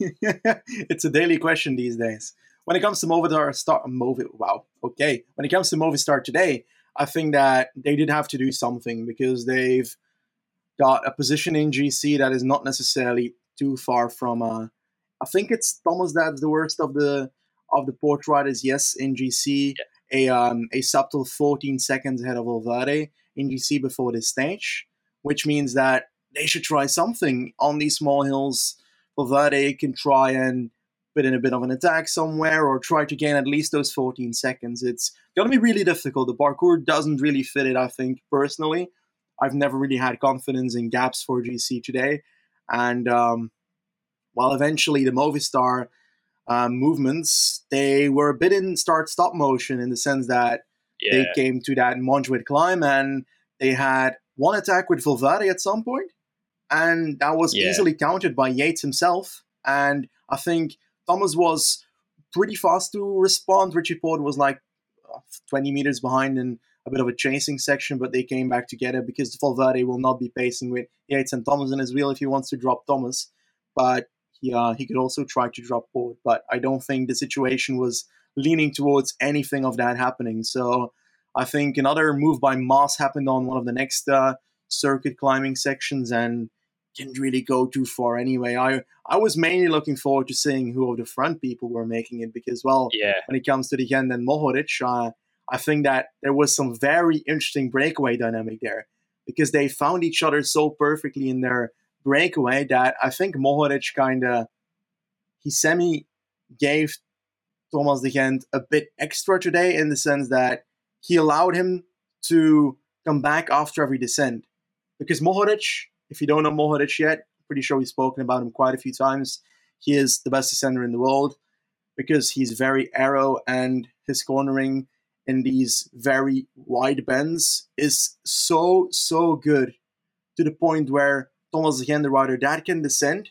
[SPEAKER 2] it's a daily question these days. When it comes to Movistar, start Movi, wow, okay. When it comes to Movistar today, I think that they did have to do something because they've got a position in GC that is not necessarily too far from. Uh, I think it's Thomas that's the worst of the of the port riders. Yes, in GC, yeah. a um, a subtle 14 seconds ahead of Valverde in GC before this stage, which means that they should try something on these small hills. Valverde can try and put in a bit of an attack somewhere or try to gain at least those 14 seconds. It's going to be really difficult. The parcours doesn't really fit it, I think, personally. I've never really had confidence in gaps for GC today. And um, while eventually the Movistar um, movements, they were a bit in start stop motion in the sense that yeah. they came to that Montjuic climb and they had one attack with Valverde at some point, and that was yeah. easily countered by Yates himself. And I think Thomas was pretty fast to respond. Richie Porte was like uh, 20 meters behind in a bit of a chasing section, but they came back together because the Valverde will not be pacing with Yates and Thomas in his wheel if he wants to drop Thomas. But he, uh, he could also try to drop Porte. But I don't think the situation was leaning towards anything of that happening. So I think another move by Mas happened on one of the next uh, circuit climbing sections, and didn't really go too far anyway. I I was mainly looking forward to seeing who of the front people were making it because, well,
[SPEAKER 1] yeah.
[SPEAKER 2] when it comes to the end and Mohoric, uh, I think that there was some very interesting breakaway dynamic there because they found each other so perfectly in their breakaway that I think Mohoric kind of he semi gave Thomas de Gendt a bit extra today in the sense that he allowed him to come back after every descent because Mohoric if you don't know Mohoric yet, pretty sure we've spoken about him quite a few times. He is the best descender in the world because he's very aero and his cornering in these very wide bends is so so good to the point where Thomas rider that can descend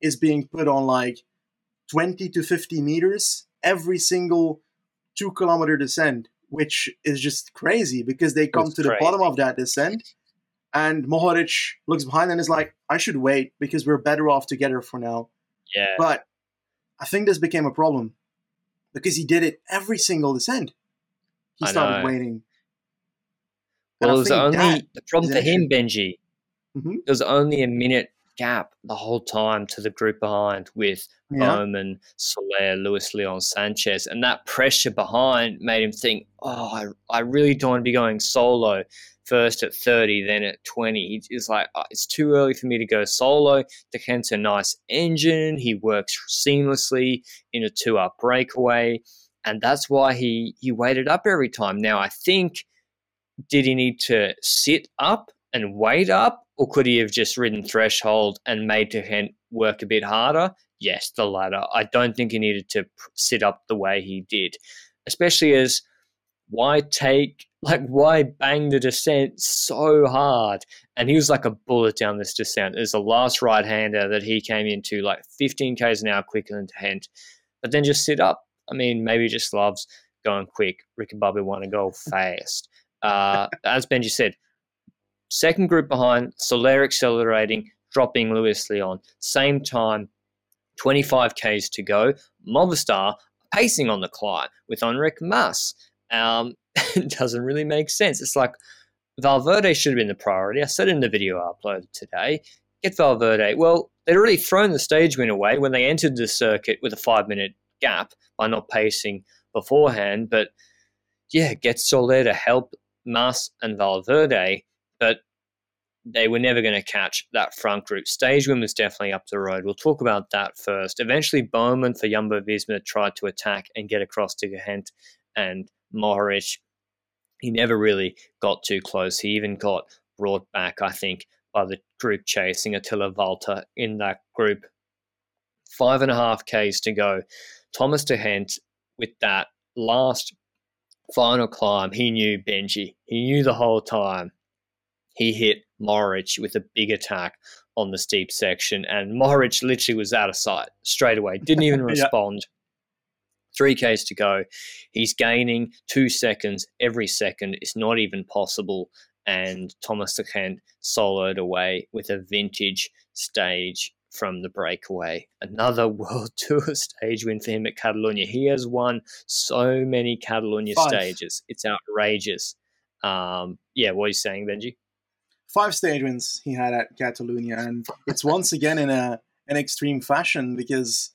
[SPEAKER 2] is being put on like 20 to 50 meters every single two kilometer descent which is just crazy because they come to the bottom of that descent and Mohoric looks behind and is like, I should wait because we're better off together for now.
[SPEAKER 1] Yeah.
[SPEAKER 2] But I think this became a problem because he did it every single descent. He started waiting.
[SPEAKER 1] Well, it was only the problem for him, Benji. Mm-hmm. It was only a minute gap the whole time to the group behind with yeah. Bouwman, Soler, Luis Leon Sanchez. And that pressure behind made him think, oh, I, I really don't want to be going solo first at 30, then at 20. He's like, oh, it's too early for me to go solo. De Gendt's a nice engine. He works seamlessly in a two up breakaway. And that's why he, he waited up every time. Now, I think, did he need to sit up and wait up? Or could he have just ridden threshold and made De Gendt work a bit harder? Yes, the latter. I don't think he needed to sit up the way he did, especially as why take like why bang the descent so hard and he was like a bullet down this descent there's the last right hander that he came into like 15 k's an hour quicker than Hent but then just sit up i mean maybe just loves going quick Ricky Bobby want to go fast uh, as benji said second group behind soler accelerating dropping Luis Leon. Same time, 25 Ks to go. Movistar pacing on the climb with Enric Mas. Um, it doesn't really make sense. It's like Valverde should have been the priority. I said in the video I uploaded today, get Valverde. Well, they'd already thrown the stage win away when they entered the circuit with a five minute gap by not pacing beforehand. But yeah, get Soler to help Mas and Valverde, but they were never going to catch that front group. Stage win was definitely up the road. We'll talk about that first. Eventually, Bouwman for Jumbo Visma tried to attack and get across to De Gendt and Mohoric. He never really got too close. He even got brought back, I think, by the group chasing Attila Valter in that group. Five and a half Ks to go. Thomas de Gendt with that last final climb, he knew Benji. He knew the whole time. He hit Mohoric with a big attack on the steep section, and Mohoric literally was out of sight straight away. Didn't even respond. yeah. Three Ks to go. He's gaining two seconds every second. It's not even possible. And Thomas de Gendt soloed away with a vintage stage from the breakaway. Another World Tour stage win for him at Catalonia. He has won so many Catalonia Five. stages. It's outrageous. Um, yeah, what are you saying, Benji?
[SPEAKER 2] Five stage wins he had at Catalonia, and it's once again in a an extreme fashion because,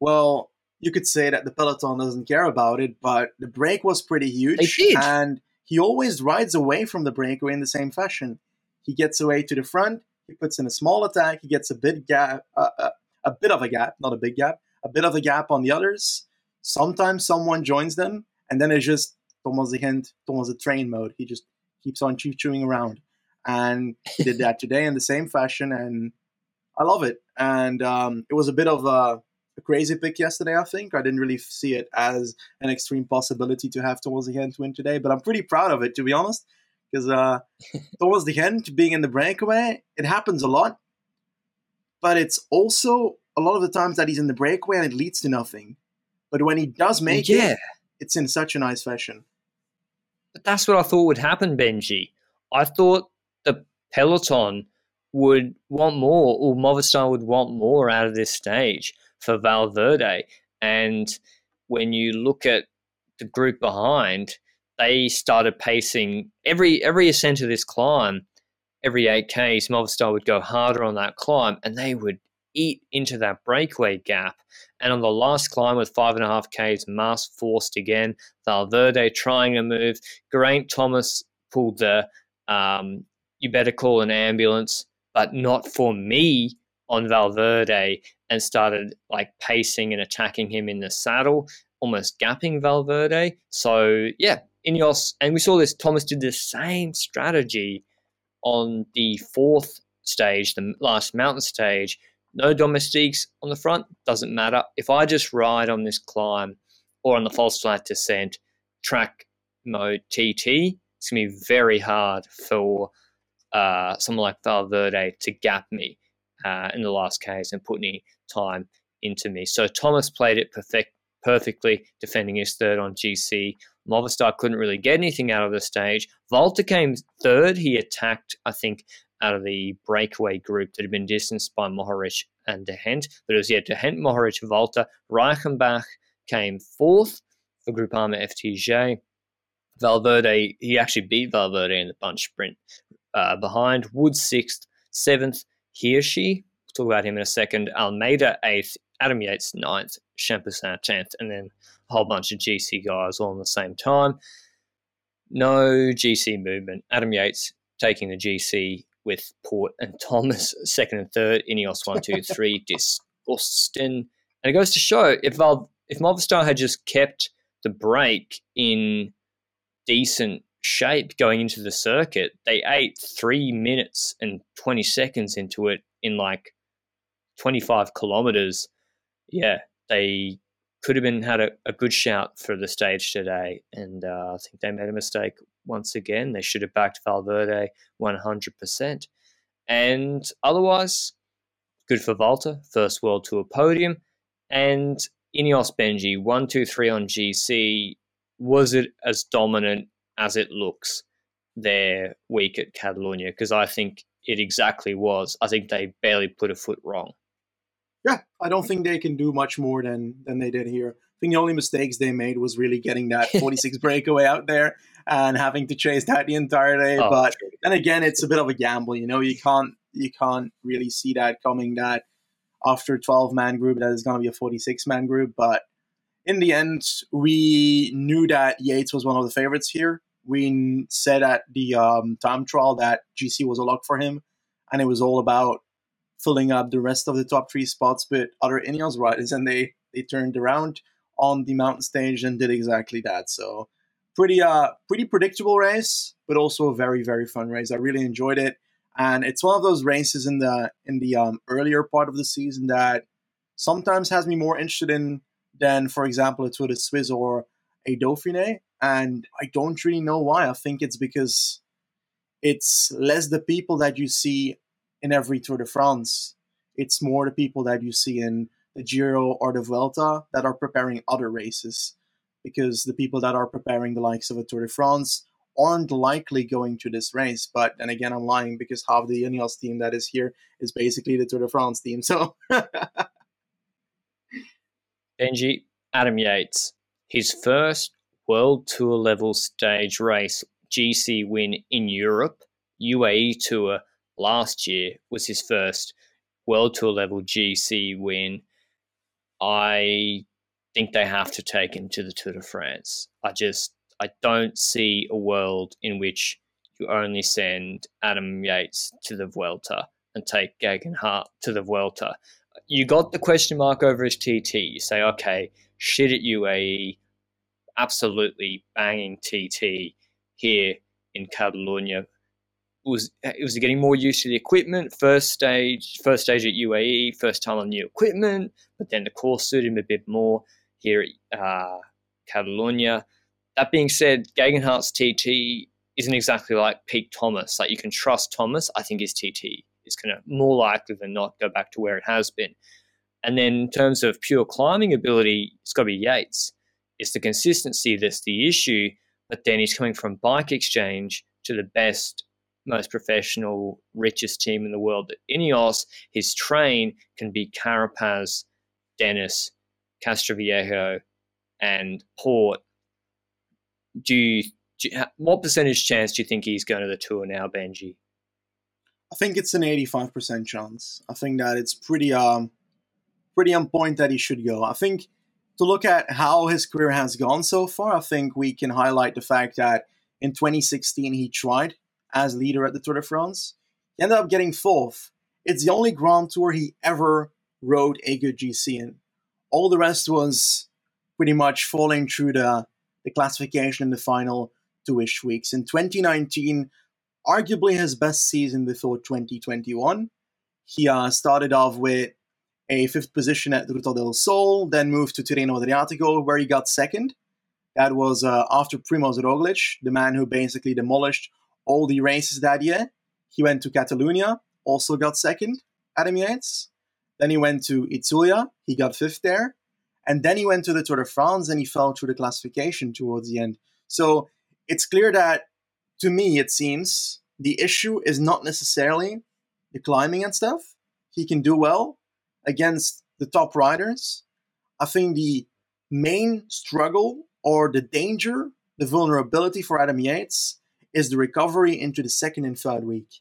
[SPEAKER 2] well, you could say that the peloton doesn't care about it, but the break was pretty huge, and he always rides away from the breakaway in the same fashion. He gets away to the front, he puts in a small attack. He gets a bit gap, uh, uh, a bit of a gap, not a big gap, a bit of a gap on the others. Sometimes someone joins them, and then it's just Thomas De Gendt, Thomas the train mode. He just keeps on chewing around, and he did that today in the same fashion, and I love it. And um, it was a bit of a, a, crazy pick yesterday. I think I didn't really see it as an extreme possibility to have Thomas De Gendt win today, but I'm pretty proud of it to be honest because uh, towards the end, being in the breakaway, it happens a lot. But it's also a lot of the times that he's in the breakaway and it leads to nothing. But when he does make yeah. it, it's in such a nice fashion.
[SPEAKER 1] But that's what I thought would happen, Benji. I thought the peloton would want more, or Movistar would want more out of this stage for Valverde. And when you look at the group behind, they started pacing every every ascent of this climb, every eight Ks, Movistar would go harder on that climb, and they would eat into that breakaway gap. And on the last climb with five and a half Ks, Mas forced again. Valverde trying to move. Geraint Thomas pulled the um, you better call an ambulance, but not for me on Valverde and started like pacing and attacking him in the saddle, almost gapping Valverde. So yeah, Ineos, and we saw this, Thomas did the same strategy on the fourth stage, the last mountain stage. No domestiques on the front, doesn't matter. If I just ride on this climb or on the false flat descent, track mode TT, it's to be very hard for uh, someone like Valverde to gap me uh, in the last case and put any time into me. So Thomas played it perfect, perfectly, defending his third on GC Movistar couldn't really get anything out of the stage. Valter came third. He attacked, I think, out of the breakaway group that had been distanced by Mohoric and De Gendt. But it was, yeah, De Gendt, Mohoric, Valter. Reichenbach came fourth for Groupama FDJ. Valverde, he actually beat Valverde in the bunch sprint uh, behind. Wood sixth, seventh, Hirschi. We'll talk about him in a second. Almeida eighth, Adam Yates ninth, Champoussin tenth, and then a whole bunch of GC guys all in the same time. No GC movement. Adam Yates taking the GC with Porte and Thomas second and third. Ineos one, two, three. Disgusting. And it goes to show if Val, if Movistar had just kept the break in decent shape going into the circuit, they ate three minutes and 20 seconds into it in like 25 kilometers. Yeah, they could have been had a, a good shout for the stage today, and uh, I think they made a mistake once again. They should have backed Valverde 100%. And otherwise, good for Valter, first World Tour podium. And Ineos Benji, 1 2 3 on GC. Was it as dominant as it looks their week at Catalonia? Because I think it exactly was. I think they barely put a foot wrong.
[SPEAKER 2] Yeah, I don't think they can do much more than than they did here. I think the only mistakes they made was really getting that 46 breakaway out there and having to chase that the entire day. Oh, but true. then again, it's a bit of a gamble. You know, you can't you can't really see that coming. That after 12 man group, that is going to be a 46 man group. But in the end, we knew that Yates was one of the favorites here. We said at the um, time trial that GC was a lock for him, and it was all about filling up the rest of the top three spots with other Ineos riders, and they they turned around on the mountain stage and did exactly that. So pretty uh pretty predictable race, but also a very very fun race. I really enjoyed it, and it's one of those races in the in the um, earlier part of the season that sometimes has me more interested in than, for example, a Tour de Suisse or a Dauphiné. And I don't really know why. I think it's because it's less the people that you see in every Tour de France. It's more the people that you see in the Giro or the Vuelta that are preparing other races. Because the people that are preparing the likes of a Tour de France aren't likely going to this race. But then again, I'm lying because half the Ineos team that is here is basically the Tour de France team. So,
[SPEAKER 1] Benji, Adam Yates, his first World Tour level stage race GC win in Europe, UAE Tour last year was his first World Tour level GC win. I think they have to take him to the Tour de France. I just I don't see a world in which you only send Adam Yates to the Vuelta and take Geoghegan Hart to the Vuelta. You got the question mark over his TT. You say, okay, shit at UAE, absolutely banging TT here in Catalonia was it was getting more used to the equipment. First stage, first stage at UAE, first time on new equipment, but then the course suited him a bit more here at uh, Catalonia. That being said, Geoghegan TT isn't exactly like peak Thomas. Like you can trust Thomas. I think his TT is going to more likely than not go back to where it has been. And then in terms of pure climbing ability, it's got to be Yates. It's the consistency that's the issue. But then he's coming from Bike Exchange to the best most professional, richest team in the world. Ineos, his train can be Carapaz, Dennis, Castroviejo, and Porte. Do you, do you, what percentage chance do you think he's going to the tour now, Benji?
[SPEAKER 2] I think it's an eighty-five percent chance. I think that it's pretty um pretty on point that he should go. I think to look at how his career has gone so far, I think we can highlight the fact that in 2016 he tried as leader at the Tour de France. He ended up getting fourth. It's the only Grand Tour he ever rode a good GC in. All the rest was pretty much falling through the, the classification in the final two ish weeks. In 2019, arguably his best season before 2021. He uh, started off with a fifth position at Ruta del Sol, then moved to Tirreno Adriatico, where he got second. That was uh, after Primoz Roglic, the man who basically demolished all the races that year. He went to Catalonia, also got second, Adam Yates. Then he went to Itzulia, he got fifth there. And then he went to the Tour de France and he fell through the classification towards the end. So it's clear that, to me, it seems the issue is not necessarily the climbing and stuff. He can do well against the top riders. I think the main struggle or the danger, the vulnerability for Adam Yates is the recovery into the second and third week.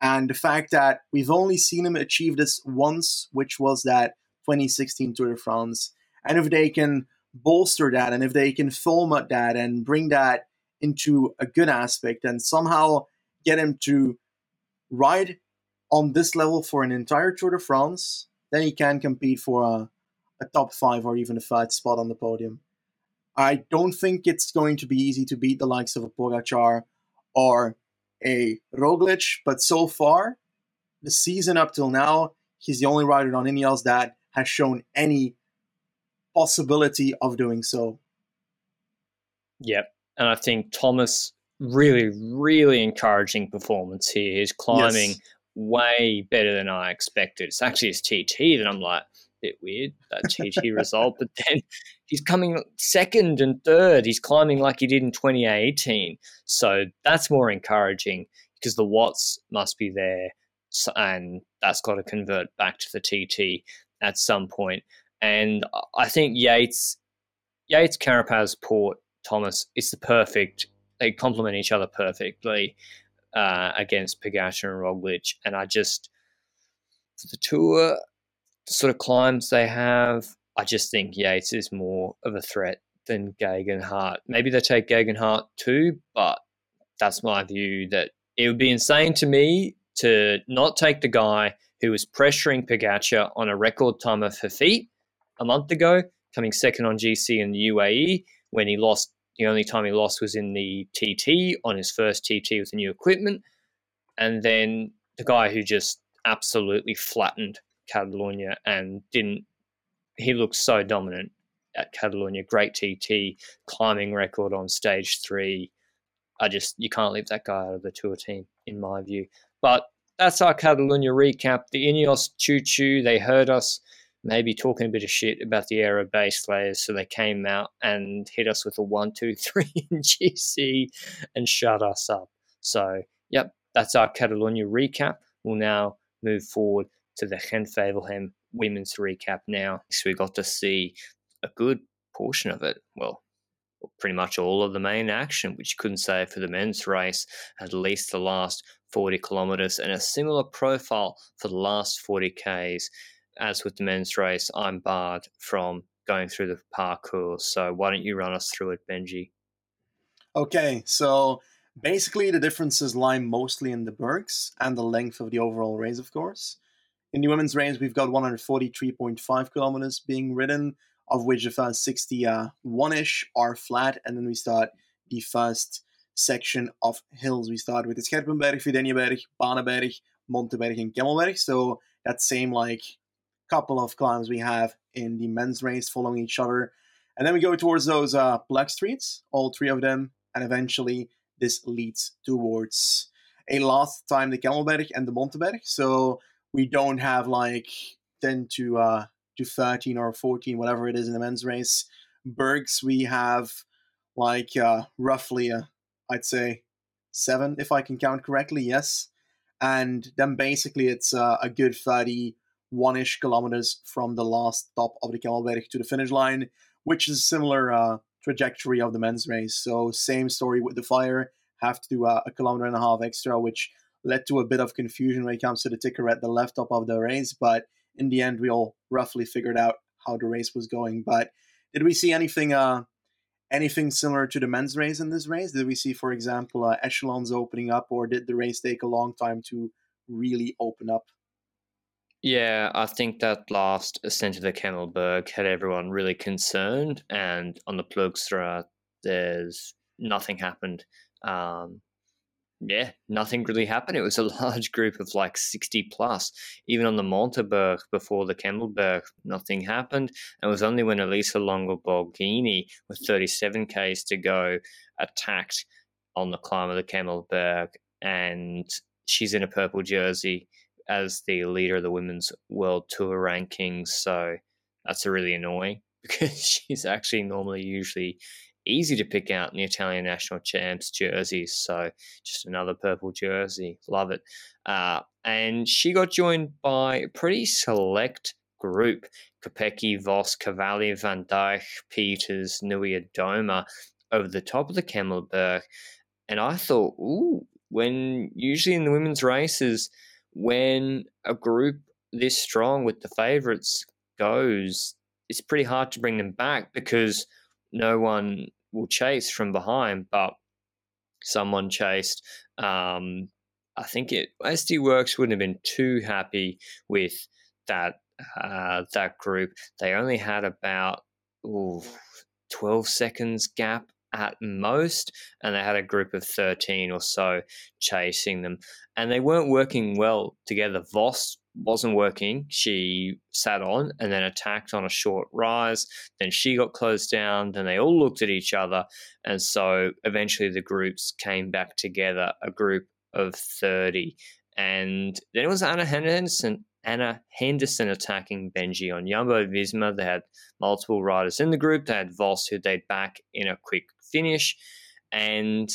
[SPEAKER 2] And the fact that we've only seen him achieve this once, which was that 2016 Tour de France. And if they can bolster that and if they can format that and bring that into a good aspect and somehow get him to ride on this level for an entire Tour de France, then he can compete for a, a top five or even a third spot on the podium. I don't think it's going to be easy to beat the likes of a Pogacar or a Roglic, but so far, the season up till now, he's the only rider on Ineos that has shown any possibility of doing so.
[SPEAKER 1] Yep. And I think Thomas really, really encouraging performance here. He's climbing yes. way better than I expected. It's actually his TT that I'm like, bit weird, that TT result. But then he's coming second and third. He's climbing like he did in 2018. So that's more encouraging. because the watts must be there, and that's got to convert back to the TT at some point. And I think Yates, Yates, Carapaz, Porte, Thomas, it's the perfect. They complement each other perfectly uh, against Pogacar and Roglic, and I just for the tour, the sort of climbs they have, I just think Yates is more of a threat than Geoghegan Hart. Maybe they take Geoghegan Hart too, but that's my view that it would be insane to me to not take the guy who was pressuring Pogacar on a record time of her feet a month ago, coming second on GC in the UAE when he lost. The only time he lost was in the TT on his first TT with the new equipment, and then the guy who just absolutely flattened Catalonia and didn't. He looked so dominant at Catalonia. Great TT, climbing record on stage three. I just you can't leave that guy out of the tour team, in my view. But that's our Catalonia recap. The Ineos choo choo, they heard us maybe talking a bit of shit about the aero base layers, so they came out and hit us with a one, two, three in GC and shut us up. So, yep, that's our Catalonia recap. We'll now move forward to the Gent-Wevelgem women's recap now. So we got to see a good portion of it. Well, pretty much all of the main action, which you couldn't say for the men's race, at least the last 40 kilometers, and a similar profile for the last 40 Ks. As with the men's race, I'm barred from going through the parcours. So why don't you run us through it, Benji?
[SPEAKER 2] Okay, so basically the differences lie mostly in the bergs and the length of the overall race, of course. In the women's race, we've got 143.5 kilometers being ridden, of which the first 61 ish are flat, and then we start the first section of hills. We start with the Scherpenberg, Vidaigneberg, Baneberg, Monteberg, and Kemmelberg. So that same like couple of climbs we have in the men's race following each other. And then we go towards those uh, black streets, all three of them, and eventually this leads towards a last time the Kemmelberg and the Monteberg. So we don't have like 10 to uh, to 13 or 14, whatever it is in the men's race. Bergs, we have like uh, roughly, uh, I'd say, seven, if I can count correctly, yes. And then basically it's uh, a good 31 ish kilometers from the last top of the Kemmelberg to the finish line, which is similar uh, trajectory of the men's race. So, same story with the fire, have to do uh, a kilometer and a half extra, which led to a bit of confusion when it comes to the ticker at the left top of the race. But in the end, we all roughly figured out how the race was going. But did we see anything uh, anything similar to the men's race in this race? Did we see, for example, uh, echelons opening up, or did the race take a long time to really open up?
[SPEAKER 1] Yeah, I think that last ascent of the Kemmelberg had everyone really concerned, and on the Ploegsteert, there's nothing happened. Um, yeah, nothing really happened. It was a large group of like 60 plus. Even on the Monteberg before the Kemmelberg, nothing happened. And it was only when Elisa Longo Borghini, with 37 Ks to go, attacked on the climb of the Kemmelberg. And she's in a purple jersey as the leader of the women's world tour rankings. So that's really annoying because she's actually normally usually easy to pick out in the Italian national champs jerseys. So just another purple jersey. Love it. Uh, and she got joined by a pretty select group Kopecky, Vos, Cavalli, Van Dijk, Peters, Niewiadoma over the top of the Kemmelberg. And I thought, ooh, when usually in the women's races, when a group this strong with the favourites goes, it's pretty hard to bring them back because no one will chase from behind, but someone chased. Um, I think it SD Worx wouldn't have been too happy with that uh, that group. They only had about ooh, 12 seconds gap at most, and they had a group of 13 or so chasing them. And they weren't working well together. Vos wasn't working. She sat on and then attacked on a short rise. Then she got closed down. Then they all looked at each other. And so eventually the groups came back together, a group of 30. And then it was Anna Henderson. Anna Henderson attacking Benji on Jumbo Visma. They had multiple riders in the group. They had Vos, who they'd back in a quick finish. And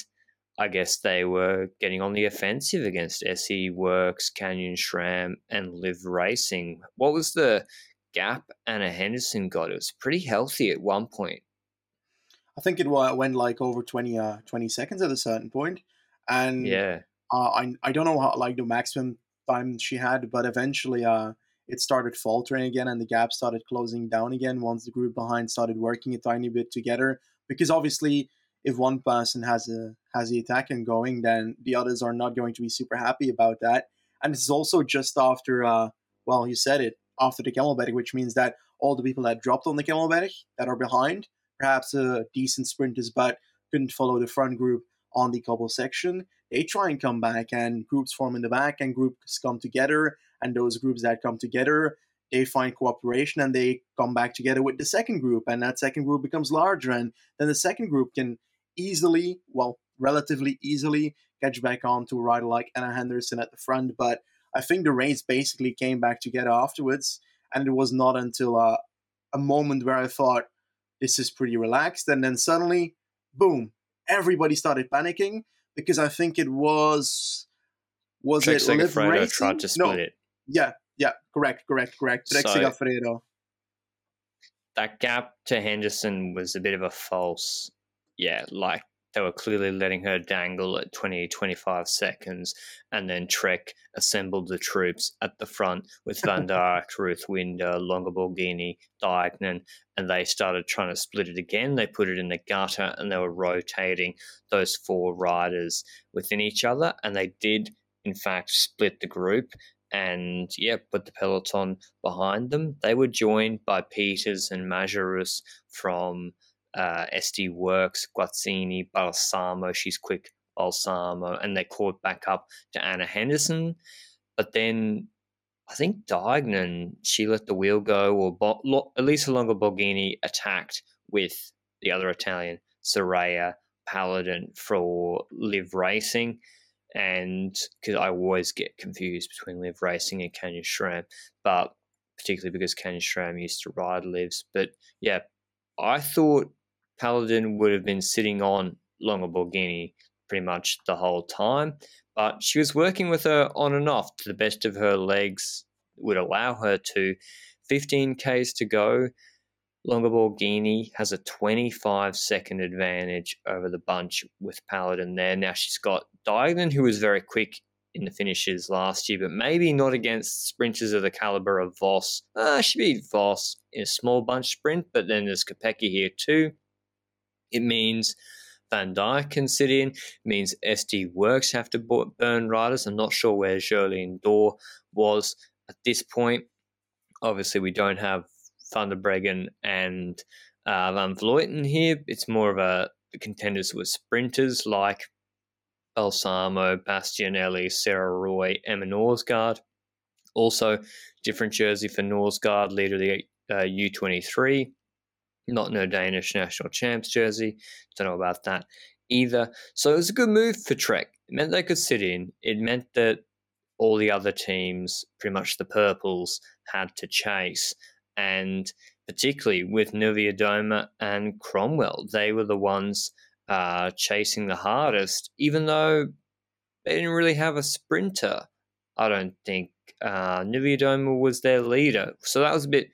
[SPEAKER 1] I guess they were getting on the offensive against SD Worx, Canyon SRAM, and Liv Racing. What was the gap Anna Henderson got? It was pretty healthy at one point.
[SPEAKER 2] I think it went like over 20, uh, 20 seconds at a certain point. And
[SPEAKER 1] yeah,
[SPEAKER 2] uh, I, I don't know how like the maximum time she had, but eventually uh, it started faltering again and the gap started closing down again once the group behind started working a tiny bit together. Because obviously, if one person has a has the attack and going, then the others are not going to be super happy about that. And this is also just after, uh, well, you said it, after the Kemmelberg, which means that all the people that dropped on the Kemmelberg that are behind, perhaps a decent sprinters, but couldn't follow the front group on the cobble section, they try and come back and groups form in the back and groups come together and those groups that come together they find cooperation and they come back together with the second group and that second group becomes larger and then the second group can easily well relatively easily catch back on to a rider like anna henderson at the front but i think the race basically came back together afterwards and it was not until uh, a moment where i thought this is pretty relaxed and then suddenly boom everybody started panicking because i think it was was
[SPEAKER 1] Trek
[SPEAKER 2] it Racing?
[SPEAKER 1] tried to split
[SPEAKER 2] no.
[SPEAKER 1] it.
[SPEAKER 2] Yeah, yeah, correct, correct, correct. Trek
[SPEAKER 1] So-
[SPEAKER 2] Segafredo.
[SPEAKER 1] that gap to Henderson was a bit of a false. Yeah, like they were clearly letting her dangle at 20, 25 seconds, and then Trek assembled the troops at the front with Van Dijk, Ruth Winder, Longo Borghini, Dijkman, and they started trying to split it again. They put it in the gutter and they were rotating those four riders within each other, and they did, in fact, split the group and yeah, put the peloton behind them. They were joined by Peters and Majerus from uh, SD Worx, Guazzini, Balsamo. She's quick, Balsamo, and they caught back up to Anna Henderson. But then I think Deignan, she let the wheel go, or Bo- Lo- Elisa Longo Borghini attacked with the other Italian, Soraya Paladin, for Liv Racing and because I always get confused between Liv Racing and Canyon SRAM, but particularly because Canyon SRAM used to ride Lives. But yeah, I thought Paladin would have been sitting on Longo Borghini pretty much the whole time, but she was working with her on and off to the best of her legs would allow her to. 15 Ks to go. Longo Borghini has a 25 second advantage over the bunch with Paladin there. Now she's got Deignan, who was very quick in the finishes last year, but maybe not against sprinters of the caliber of Vos. Uh, she beat Vos in a small bunch sprint, but then there's Kopecky here too. It means Van Dijk can sit in. It means SD Worx have to burn riders. I'm not sure where Jolien D'Hoore was at this point. Obviously, we don't have Van der Breggen and uh, Van Vleuten here. It's more of a contenders with sprinters like Balsamo, Bastianelli, Sarah Roy, Emma Norsgaard. Also, different jersey for Norsgaard, leader of the uh, U23. Not no Danish national champs jersey. Don't know about that either. So it was a good move for Trek. It meant they could sit in. It meant that all the other teams, pretty much the purples, had to chase. And particularly with Niewiadoma and Cromwell, they were the ones uh, chasing the hardest, even though they didn't really have a sprinter. I don't think uh, Niewiadoma was their leader. So that was a bit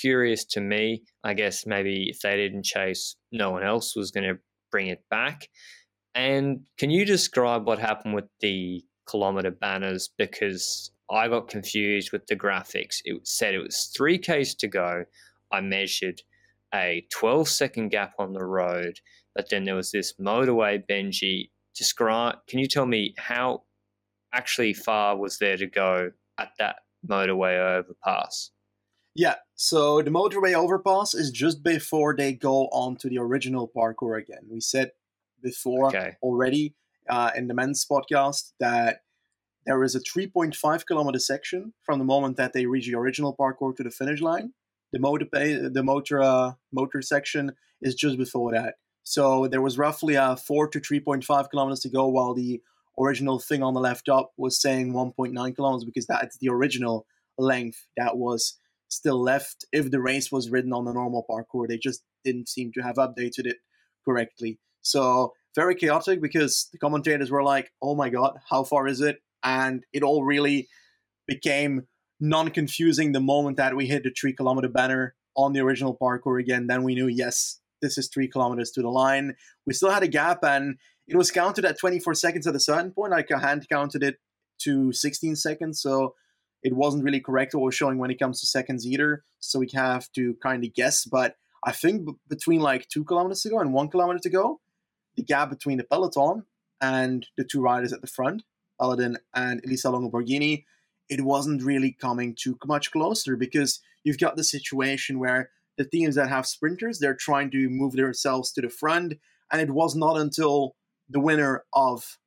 [SPEAKER 1] curious to me. I guess maybe if they didn't chase, no one else was going to bring it back. And can you describe what happened with the kilometer banners? Because I got confused with the graphics. It said it was 3Ks to go. I measured a 12 second gap on the road, but then there was this motorway, Benji. Describe, can you tell me how actually far was there to go at that motorway overpass?
[SPEAKER 2] Yeah, so the motorway overpass is just before they go on to the original parcours again. We said before
[SPEAKER 1] Okay.
[SPEAKER 2] already uh, in the men's podcast that there is a 3.5 kilometer section from the moment that they reach the original parcours to the finish line. The motor the motor uh, motor section is just before that. So there was roughly uh, four to 3.5 kilometers to go, while the original thing on the left up was saying 1.9 kilometers because that's the original length that was still left if the race was ridden on the normal parcours. They just didn't seem to have updated it correctly. So very chaotic because the commentators were like, "Oh my god, how far is it?" And it all really became non-confusing the moment that we hit the three kilometer banner on the original parcours again. Then we knew, yes, this is three kilometers to the line. We still had a gap, and it was counted at 24 seconds at a certain point. Like a hand counted it to 16 seconds, so it wasn't really correct what was showing when it comes to seconds either. So we have to kind of guess. But I think b- between like two kilometers to go and one kilometer to go, the gap between the peloton and the two riders at the front, Paladin and Elisa Longo Borghini, it wasn't really coming too much closer because you've got the situation where the teams that have sprinters, they're trying to move themselves to the front. And it was not until the winner of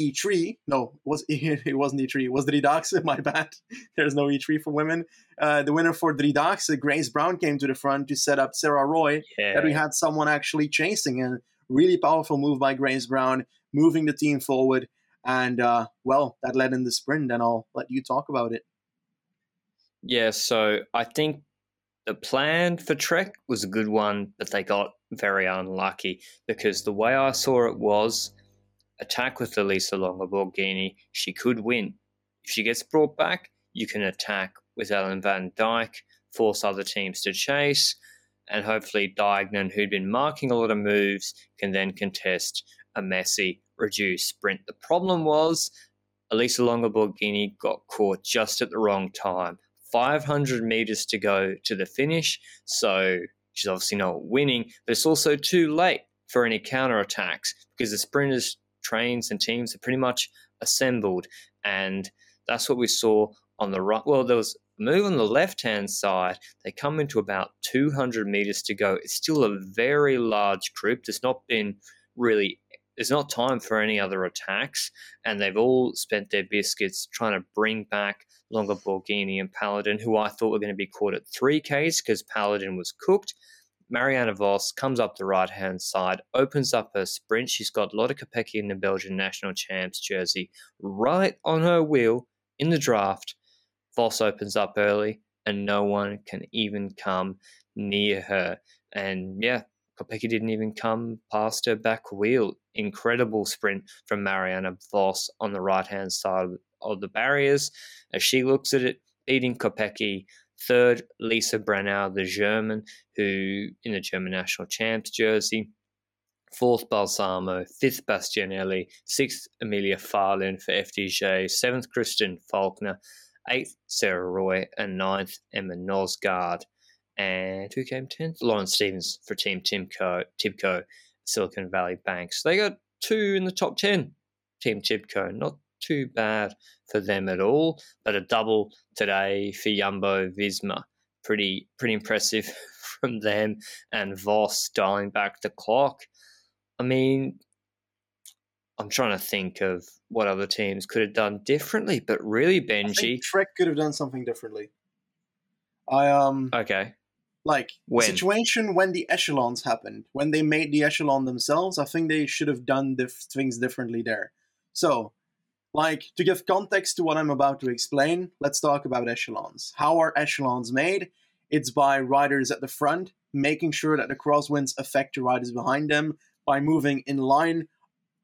[SPEAKER 2] E3. No, it was it wasn't E3. It was the Redox. My bad. There's no E3 for women. Uh, the winner for Redox, uh, Grace Brown, came to the front to set up Sarah Roy.
[SPEAKER 1] Yeah.
[SPEAKER 2] That we had someone actually chasing. and really powerful move by Grace Brown, moving the team forward. And uh, well, that led in the sprint. And I'll let you talk about it.
[SPEAKER 1] Yeah, so I think the plan for Trek was a good one, but they got very unlucky because the way I saw it was attack with Elisa Longo Borghini, she could win. If she gets brought back, you can attack with Ellen Van Dijk, force other teams to chase, and hopefully Deignan, who'd been marking a lot of moves, can then contest a messy, reduced sprint. The problem was Elisa Longo Borghini got caught just at the wrong time. 500 meters to go to the finish, so she's obviously not winning, but it's also too late for any counterattacks because the sprinters trains and teams are pretty much assembled. And that's what we saw on the right. Well, there was a move on the left hand side. They come into about 200 meters to go. It's still a very large group. There's not been really. There's not time for any other attacks, and they've all spent their biscuits trying to bring back Longo Borghini and Paladin, who I thought were going to be caught at 3Ks because Paladin was cooked. Marianne Vos comes up the right hand side, opens up her sprint. She's got Lotte Kopecky in the Belgian national champs jersey right on her wheel in the draft. Vos opens up early, and no one can even come near her. And yeah, Kopecky didn't even come past her back wheel. Incredible sprint from Mariana Vos on the right hand side of the barriers as she looks at it, beating Kopecky. Third, Lisa Brennauer, the German, who in the German national champs jersey. Fourth, Balsamo. Fifth, Bastianelli. Sixth, Emilia Fahlin for FDJ. Seventh, Kristen Faulkner. Eighth, Sarah Roy. And ninth, Emma Norsgaard. And who came tenth? Lauren Stevens for Team Timco, Tibco, Silicon Valley Banks. They got two in the top ten. Team Tibco, not too bad for them at all. But a double today for Jumbo Visma, pretty pretty impressive from them. And Vos dialing back the clock. I mean, I'm trying to think of what other teams could have done differently, but really, Benji,
[SPEAKER 2] Trek could have done something differently. I um
[SPEAKER 1] okay,
[SPEAKER 2] like
[SPEAKER 1] When?
[SPEAKER 2] the situation when the echelons happened, when they made the echelon themselves, I think they should have done dif- things differently there. So, like to give context to what I'm about to explain, let's talk about echelons. How are echelons made? It's by riders at the front making sure that the crosswinds affect the riders behind them by moving in line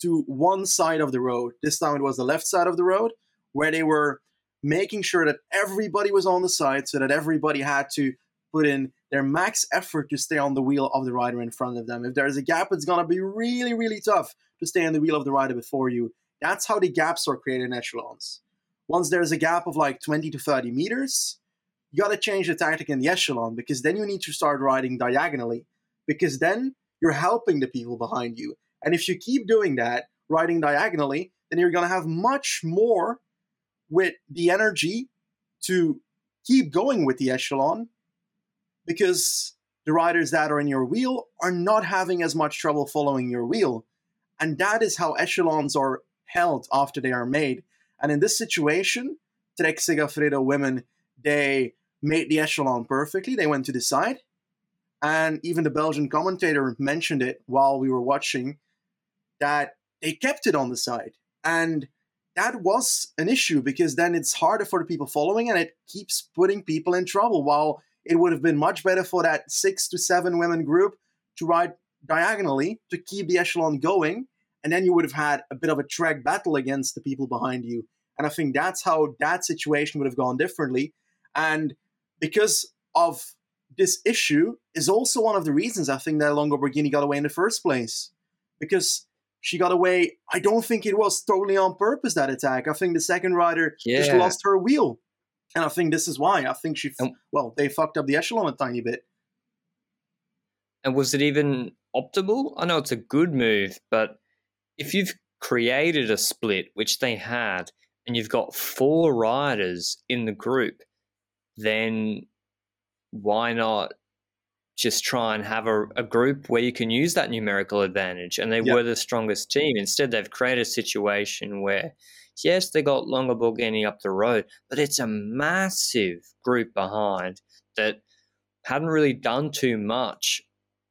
[SPEAKER 2] to one side of the road. This time it was the left side of the road, where they were making sure that everybody was on the side so that everybody had to put in their max effort to stay on the wheel of the rider in front of them. If there's a gap, it's going to be really, really tough to stay on the wheel of the rider before you. That's how the gaps are created in echelons. Once there's a gap of like 20 to 30 meters, you got to change the tactic in the echelon because then you need to start riding diagonally because then you're helping the people behind you. And if you keep doing that, riding diagonally, then you're going to have much more with the energy to keep going with the echelon because the riders that are in your wheel are not having as much trouble following your wheel. And that is how echelons are held after they are made. And in this situation, Trek Segafredo women, they made the echelon perfectly. They went to the side. And even the Belgian commentator mentioned it while we were watching that they kept it on the side. And that was an issue because then it's harder for the people following and it keeps putting people in trouble. While it would have been much better for that six to seven women group to ride diagonally to keep the echelon going and then you would have had a bit of a track battle against the people behind you. And I think that's how that situation would have gone differently. And because of this issue is also one of the reasons I think that Longo Borghini got away in the first place. Because she got away, I don't think it was totally on purpose, that attack. I think the second rider yeah. just lost her wheel. And I think this is why. I think she, well, they fucked up the echelon a tiny bit.
[SPEAKER 1] And was it even optimal? I know it's a good move, but if you've created a split, which they had, and you've got four riders in the group, then why not just try and have a, a group where you can use that numerical advantage? And they yep. were the strongest team. Instead, they've created a situation where, yes, they got Longo Borghini up the road, but it's a massive group behind that hadn't really done too much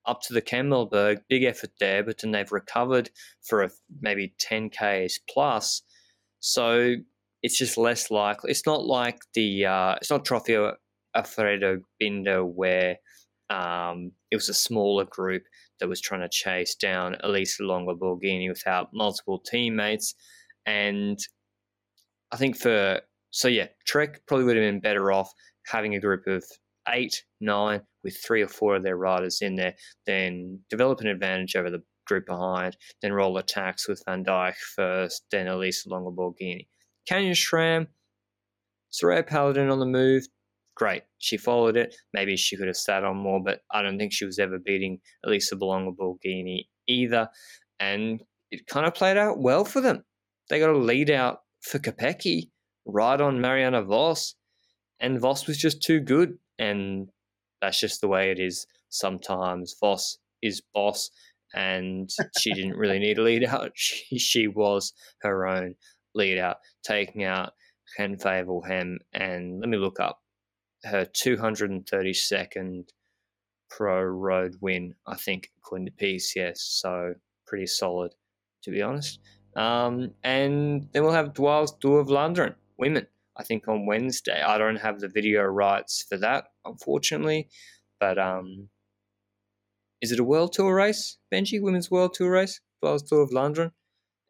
[SPEAKER 1] up to the Kemmelberg, big effort there, but then they've recovered for a, maybe 10 Ks plus. So it's just less likely. It's not like the, uh, it's not Trofeo Alfredo Binda where um, it was a smaller group that was trying to chase down Elisa Longo Borghini without multiple teammates. And I think for, so yeah, Trek probably would have been better off having a group of eight, nine, with three or four of their riders in there, then develop an advantage over the group behind, then roll attacks with Van Dijk first, then Elisa Longo Borghini. Canyon SRAM, Soraya Paladin on the move, great. She followed it. Maybe she could have sat on more, but I don't think she was ever beating Elisa Longo Borghini either. And it kind of played out well for them. They got a lead out for Kopecky right on Mariana Vos, and Vos was just too good. And that's just the way it is sometimes. Vos is boss, and she didn't really need a lead out. She, she was her own lead out, taking out Gent Wevelgem. And let me look up her 232nd pro road win, I think, according to PCS. So pretty solid, to be honest. Um, and then we'll have Dwars door Vlaanderen, women. I think on Wednesday. I don't have the video rights for that, unfortunately. But um, is it a world tour race, Benji? Women's world tour race, Dwars door Vlaanderen.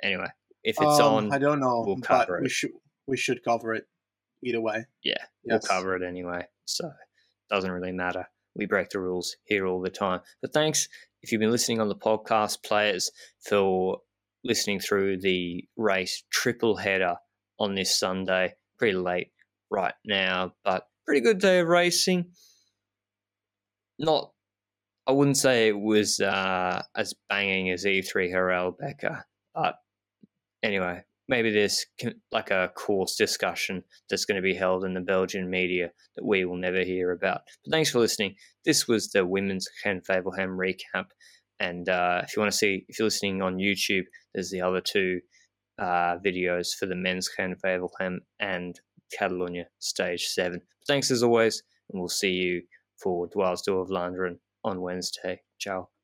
[SPEAKER 1] Anyway, if it's um, on,
[SPEAKER 2] I don't know. We'll cover it. We should we should cover it either way.
[SPEAKER 1] Yeah, yes. we'll cover it anyway. So it doesn't really matter. We break the rules here all the time. But thanks if you've been listening on the podcast, players, for listening through the race triple header on this Sunday pretty late right now, but pretty good day of racing. Not, I wouldn't say it was uh, as banging as E3 Harrell Harelbeke, but anyway, maybe there's like a course discussion that's going to be held in the Belgian media that we will never hear about. But thanks for listening. This was the women's Gent Wevelgem recap. And uh, if you want to see, if you're listening on YouTube, there's the other two uh, videos for the men's Gent Wevelgem and Catalonia Stage 7. Thanks as always, and we'll see you for Dwars door Vlaanderen on Wednesday. Ciao.